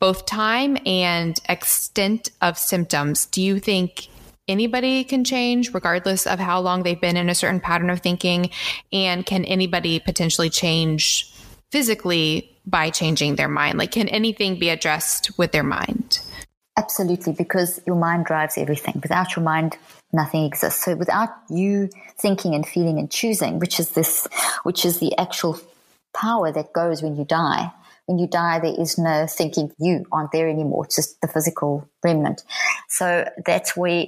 Both time and extent of symptoms, do you think anybody can change regardless of how long they've been in a certain pattern of thinking? And can anybody potentially change physically by changing their mind? Like, can anything be addressed with their mind? Absolutely, because your mind drives everything. Without your mind, nothing exists. So without you thinking and feeling and choosing, which is this, which is the actual power that goes when you die. When you die, there is no thinking you aren't there anymore. It's just the physical remnant. So that's where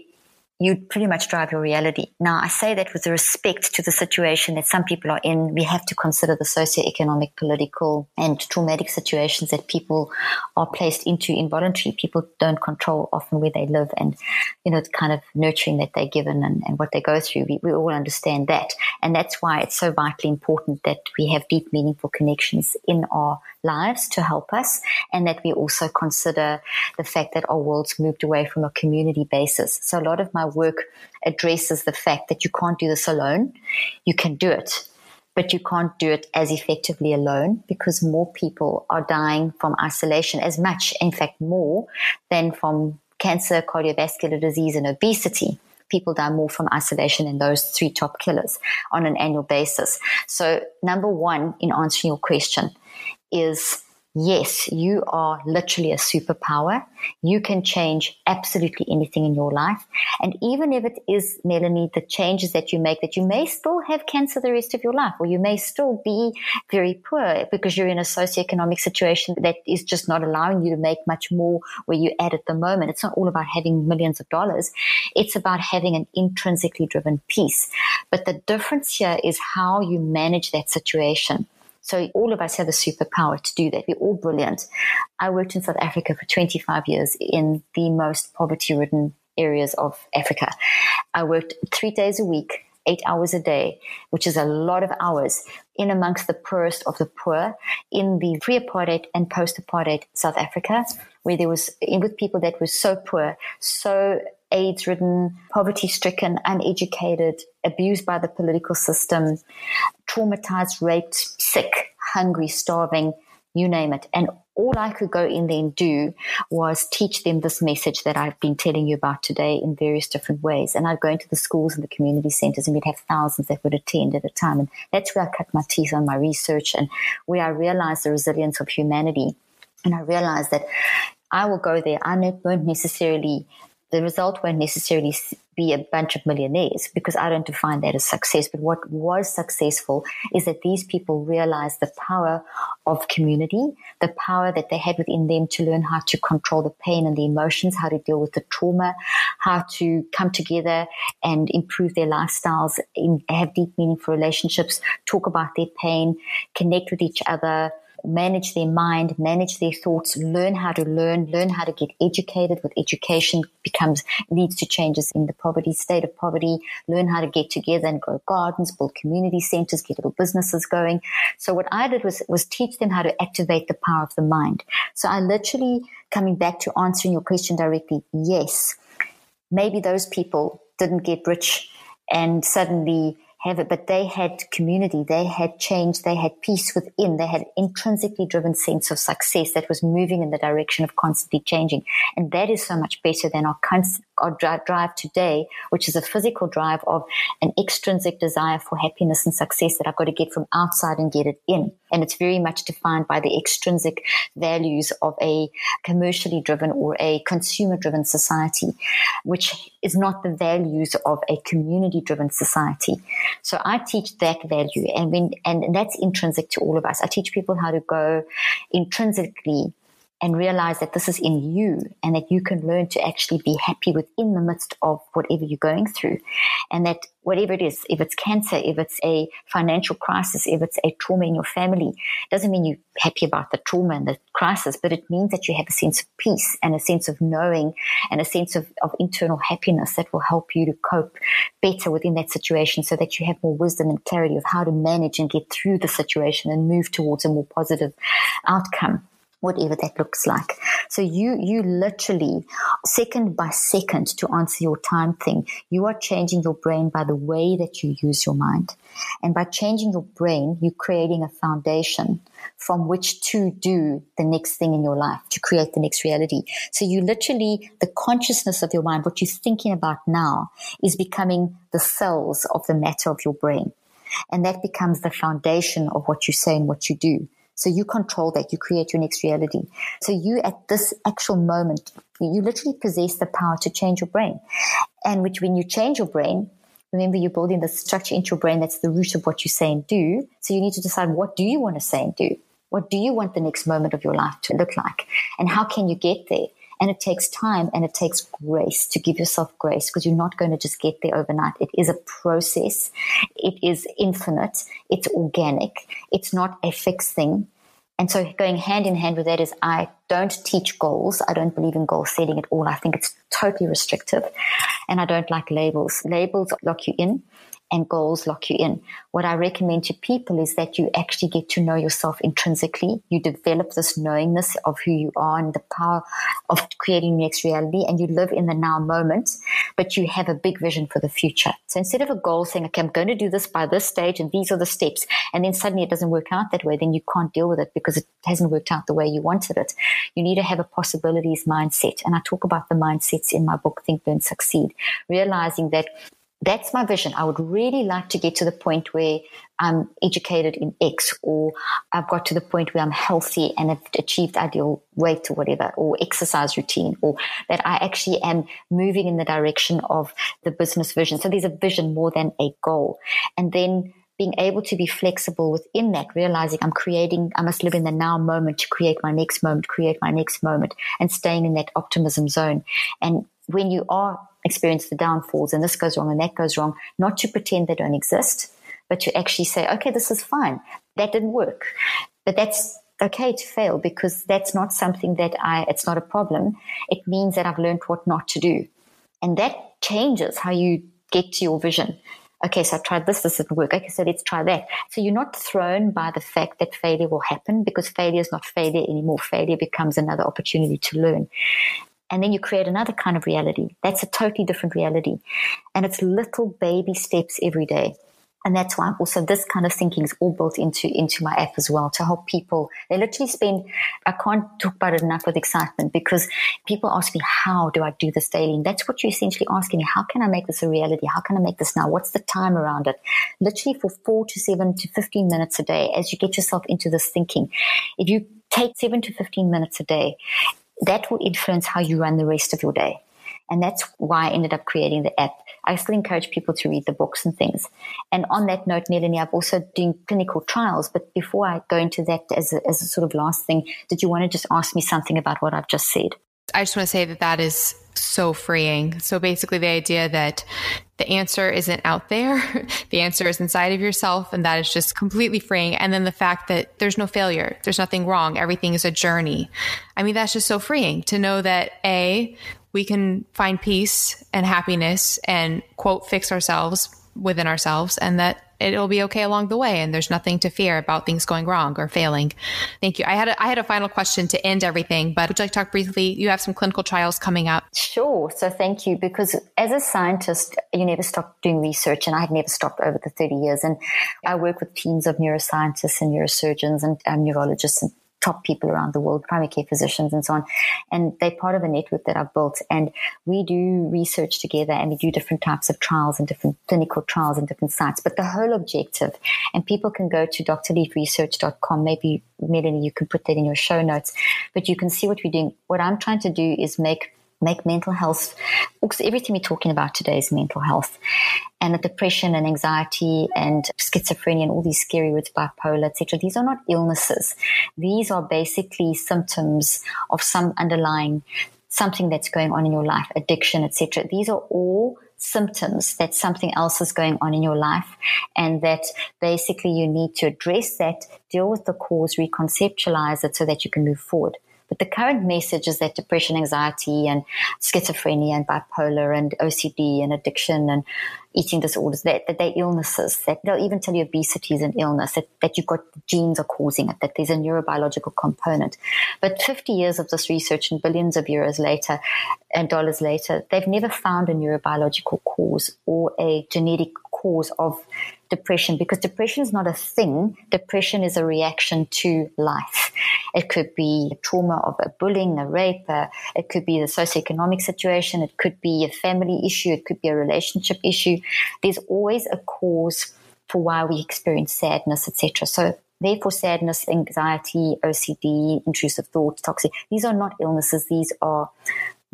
you pretty much drive your reality. Now, I say that with respect to the situation that some people are in. We have to consider the socioeconomic, political, and traumatic situations that people are placed into involuntarily. People don't control often where they live and, you know, the kind of nurturing that they're given and, and what they go through. We, we all understand that. And that's why it's so vitally important that we have deep, meaningful connections in our lives to help us, and that we also consider the fact that our world's moved away from a community basis. So a lot of my work addresses the fact that you can't do this alone. You can do it, but you can't do it as effectively alone because more people are dying from isolation as much, in fact, more than from cancer, cardiovascular disease, and obesity people die more from isolation than those three top killers on an annual basis. So, number one, in answering your question, is yes, you are literally a superpower. You can change absolutely anything in your life. And even if it is, Melanie, the changes that you make, that you may still have cancer the rest of your life, or you may still be very poor because you're in a socioeconomic situation that is just not allowing you to make much more where you're at at the moment. It's not all about having millions of dollars. It's about having an intrinsically driven peace. But the difference here is how you manage that situation. So all of us have a superpower to do that. We're all brilliant. I worked in South Africa for 25 years in the most poverty ridden areas of Africa. I worked three days a week, eight hours a day, which is a lot of hours in amongst the poorest of the poor in the pre-apartheid and post-apartheid South Africa, where there was with people that were so poor, so AIDS ridden, poverty stricken, uneducated, abused by the political system, traumatized, raped, sick, hungry, starving, you name it. And all I could go in there and do was teach them this message that I've been telling you about today in various different ways. And I'd go into the schools and the community centers and we'd have thousands that would attend at a time. And that's where I cut my teeth on my research and where I realized the resilience of humanity. And I realized that I will go there. I won't necessarily the result won't necessarily be a bunch of millionaires because I don't define that as success. But what was successful is that these people realized the power of community, the power that they had within them to learn how to control the pain and the emotions, how to deal with the trauma, how to come together and improve their lifestyles, have deep, meaningful relationships, talk about their pain, connect with each other, manage their mind, manage their thoughts, learn how to learn, learn how to get educated. With education becomes leads to changes in the poverty state of poverty. Learn how to get together and grow gardens, build community centers, get little businesses going. So what I did was was teach them how to activate the power of the mind. So I literally coming back to answering your question directly. Yes, maybe those people didn't get rich and suddenly have it, but they had community, they had change, they had peace within, they had intrinsically driven sense of success that was moving in the direction of constantly changing. And that is so much better than our, our drive today, which is a physical drive of an extrinsic desire for happiness and success that I've got to get from outside and get it in. And it's very much defined by the extrinsic values of a commercially driven or a consumer driven society, which is not the values of a community driven society. So I teach that value and when, and that's intrinsic to all of us. I teach people how to go intrinsically and realize that this is in you and that you can learn to actually be happy within the midst of whatever you're going through. And that whatever it is, if it's cancer, if it's a financial crisis, if it's a trauma in your family, doesn't mean you're happy about the trauma and the crisis, but it means that you have a sense of peace and a sense of knowing and a sense of, of internal happiness that will help you to cope better within that situation so that you have more wisdom and clarity of how to manage and get through the situation and move towards a more positive outcome whatever that looks like. So you, you literally second by second to answer your time thing, you are changing your brain by the way that you use your mind. And by changing your brain, you're creating a foundation from which to do the next thing in your life, to create the next reality. So you literally, the consciousness of your mind, what you're thinking about now is becoming the cells of the matter of your brain. And that becomes the foundation of what you say and what you do. So you control that. You create your next reality. So you at this actual moment, you literally possess the power to change your brain. And which when you change your brain, remember you're building the structure into your brain that's the root of what you say and do. So you need to decide what do you want to say and do? What do you want the next moment of your life to look like? And how can you get there? And it takes time and it takes grace to give yourself grace because you're not going to just get there overnight. It is a process. It is infinite. It's organic. It's not a fixed thing. And so going hand in hand with that is I don't teach goals. I don't believe in goal setting at all. I think it's totally restrictive. And I don't like labels. Labels lock you in and goals lock you in. What I recommend to people is that you actually get to know yourself intrinsically. You develop this knowingness of who you are and the power of creating next reality and you live in the now moment, but you have a big vision for the future. So instead of a goal saying, okay, I'm going to do this by this stage and these are the steps, and then suddenly it doesn't work out that way, then you can't deal with it because it hasn't worked out the way you wanted it. You need to have a possibilities mindset. And I talk about the mindsets in my book, Think, Learn, Succeed, realizing that that's my vision. I would really like to get to the point where I'm educated in X or I've got to the point where I'm healthy and have achieved ideal weight or whatever, or exercise routine, or that I actually am moving in the direction of the business vision. So there's a vision more than a goal. And then being able to be flexible within that, realizing I'm creating, I must live in the now moment to create my next moment, create my next moment, and staying in that optimism zone. And when you are experience the downfalls and this goes wrong and that goes wrong, not to pretend they don't exist, but to actually say, okay, this is fine. That didn't work. But that's okay to fail because that's not something that I, it's not a problem. It means that I've learned what not to do. And that changes how you get to your vision. Okay, so I tried this, this didn't work. Okay, so let's try that. So you're not thrown by the fact that failure will happen because failure is not failure anymore. Failure becomes another opportunity to learn and then you create another kind of reality. That's a totally different reality. And it's little baby steps every day. and that's why also this kind of thinking is all built into into my app as well to help people. They literally spend i can't talk about it enough with excitement because people ask me how do i do this daily? And that's what you're essentially asking me. How can i make this a reality? How can i make this now? What's the time around it? Literally for four to seven to 15 minutes a day as you get yourself into this thinking. If you take seven to 15 minutes a day that will influence how you run the rest of your day and that's why I ended up creating the app. I still encourage people to read the books and things. And on that note, Melanie, I've also doing clinical trials. But before I go into that as a, as a sort of last thing, did you want to just ask me something about what I've just said? I just want to say that that is so freeing. So basically, the idea that the answer isn't out there, the answer is inside of yourself, and that is just completely freeing. And then the fact that there's no failure, there's nothing wrong, everything is a journey. I mean, that's just so freeing to know that A, we can find peace and happiness and quote fix ourselves within ourselves and that it'll be okay along the way and there's nothing to fear about things going wrong or failing. Thank you. I had a, I had a final question to end everything, but would you like to talk briefly? You have some clinical trials coming up. Sure. So thank you because as a scientist, you never stop doing research and I have never stopped over the 30 years. And I work with teams of neuroscientists and neurosurgeons and neurologists and top people around the world, primary care physicians and so on. And they're part of a network that I've built. And we do research together and we do different types of trials and different clinical trials in different sites. But the whole objective, and people can go to drleafresearch.com. Maybe, Melanie, you can put that in your show notes, but you can see what we're doing. What I'm trying to do is make make mental health because everything we're talking about today is mental health. And depression and anxiety and schizophrenia and all these scary words bipolar etc these are not illnesses. These are basically symptoms of some underlying something that's going on in your life addiction etc these are all symptoms that something else is going on in your life and that basically you need to address that deal with the cause reconceptualize it so that you can move forward but the current message is that depression, anxiety, and schizophrenia, and bipolar, and OCD, and addiction, and eating disorders, that, that they're illnesses, that they'll even tell you obesity is an illness, that, that you've got genes are causing it, that there's a neurobiological component. But 50 years of this research and billions of euros later and dollars later, they've never found a neurobiological cause or a genetic cause of depression because depression is not a thing. Depression is a reaction to life. It could be trauma of a bullying, a rape. Uh, it could be the socioeconomic situation. It could be a family issue. It could be a relationship issue. There's always a cause for why we experience sadness, etc. So Therefore, sadness, anxiety, OCD, intrusive thoughts, toxic, these are not illnesses. These are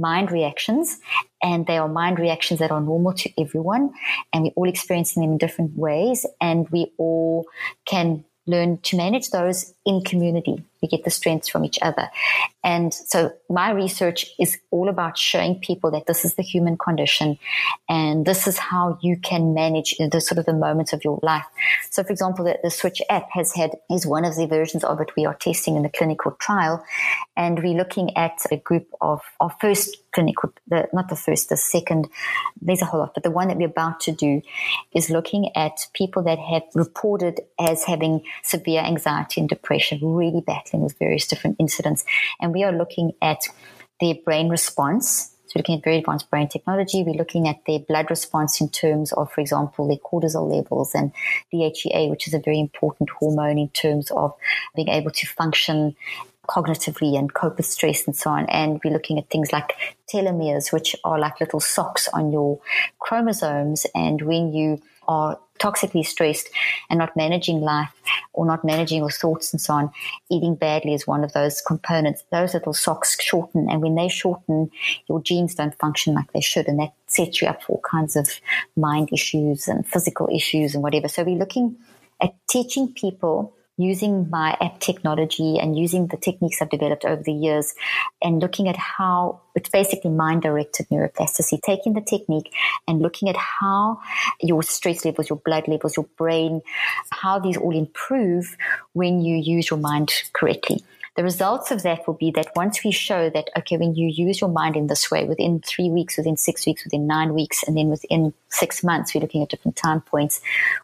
mind reactions and they are mind reactions that are normal to everyone and we're all experiencing them in different ways and we all can learn to manage those in community we get the strengths from each other. And so my research is all about showing people that this is the human condition and this is how you can manage the sort of the moments of your life. So for example, the, the Switch app has had, is one of the versions of it we are testing in the clinical trial. And we're looking at a group of our first clinical, the, not the first, the second, there's a whole lot, but the one that we're about to do is looking at people that have reported as having severe anxiety and depression really with various different incidents. And we are looking at their brain response. So looking at very advanced brain technology, we're looking at their blood response in terms of, for example, their cortisol levels and DHEA, which is a very important hormone in terms of being able to function cognitively and cope with stress and so on. And we're looking at things like telomeres, which are like little socks on your chromosomes. And when you are toxically stressed and not managing life or not managing your thoughts and so on, eating badly is one of those components. Those little socks shorten, and when they shorten, your genes don't function like they should, and that sets you up for all kinds of mind issues and physical issues and whatever. So we're looking at teaching people using my app technology and using the techniques I've developed over the years and looking at how it's basically mind directed neuroplasticity, taking the technique and looking at how your stress levels, your blood levels, your brain, how these all improve when you use your mind correctly. The results of that will be that once we show that, okay, when you use your mind in this way, within three weeks, within six weeks, within nine weeks, and then within six months, we're looking at different time points,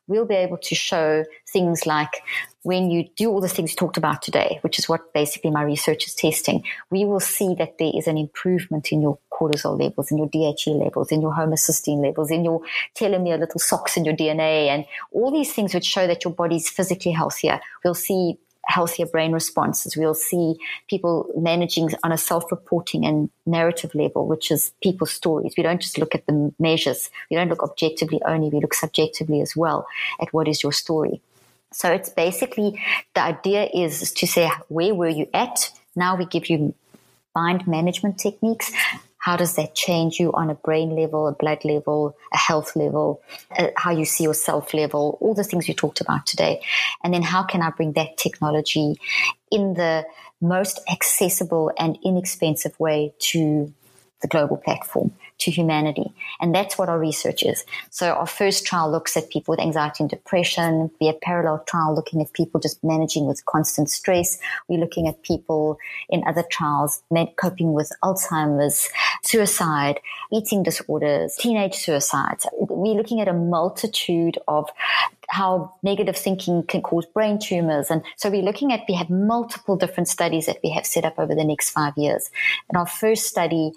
we'll be able to show things like when you do all the things you talked about today, which is what basically my research is testing, we will see that there is an improvement in your cortisol levels in your DHEA levels in your homocysteine levels in your telomere little socks in your DNA and all these things which show that your body's physically healthier. We'll see healthier brain responses. We'll see people managing on a self-reporting and narrative level, which is people's stories. We don't just look at the measures. We don't look objectively only. We look subjectively as well at what is your story. So it's basically the idea is to say, where were you at? Now we give you mind management techniques. How does that change you on a brain level, a blood level, a health level, uh, how you see yourself level, all the things we talked about today? And then how can I bring that technology in the most accessible and inexpensive way to the global platform? To humanity. And that's what our research is. So our first trial looks at people with anxiety and depression. We have parallel trial looking at people just managing with constant stress. We're looking at people in other trials coping with Alzheimer's, suicide, eating disorders, teenage suicides. We're looking at a multitude of how negative thinking can cause brain tumors. And so we're looking at, we have multiple different studies that we have set up over the next five years. And our first study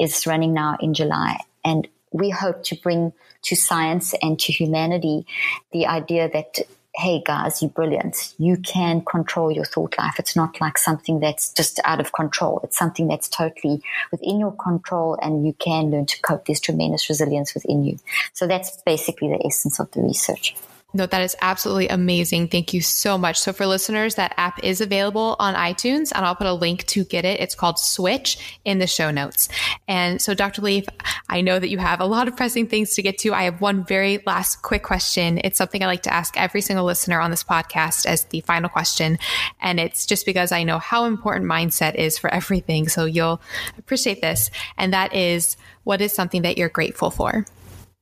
is running now in July. And we hope to bring to science and to humanity the idea that hey guys, you're brilliant. You can control your thought life. It's not like something that's just out of control. It's something that's totally within your control and you can learn to cope. There's tremendous resilience within you. So that's basically the essence of the research. No, that is absolutely amazing. Thank you so much. So, for listeners, that app is available on iTunes, and I'll put a link to get it. It's called Switch in the show notes. And so, Dr. Leaf, I know that you have a lot of pressing things to get to. I have one very last quick question. It's something I like to ask every single listener on this podcast as the final question. And it's just because I know how important mindset is for everything. So, you'll appreciate this. And that is what is something that you're grateful for?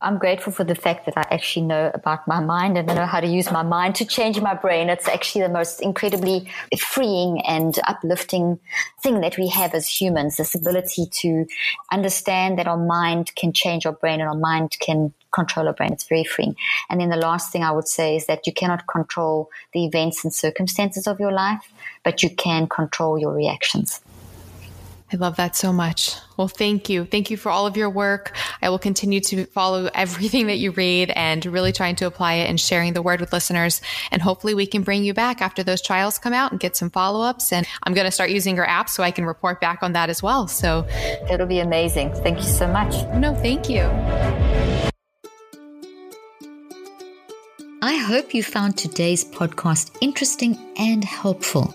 I'm grateful for the fact that I actually know about my mind and I know how to use my mind to change my brain. It's actually the most incredibly freeing and uplifting thing that we have as humans, this ability to understand that our mind can change our brain and our mind can control our brain. It's very freeing. And then the last thing I would say is that you cannot control the events and circumstances of your life, but you can control your reactions. I love that so much. Well, thank you. Thank you for all of your work. I will continue to follow everything that you read and really trying to apply it and sharing the word with listeners. And hopefully we can bring you back after those trials come out and get some follow ups. And I'm going to start using your app so I can report back on that as well. So it'll be amazing. Thank you so much. No, thank you. I hope you found today's podcast interesting and helpful.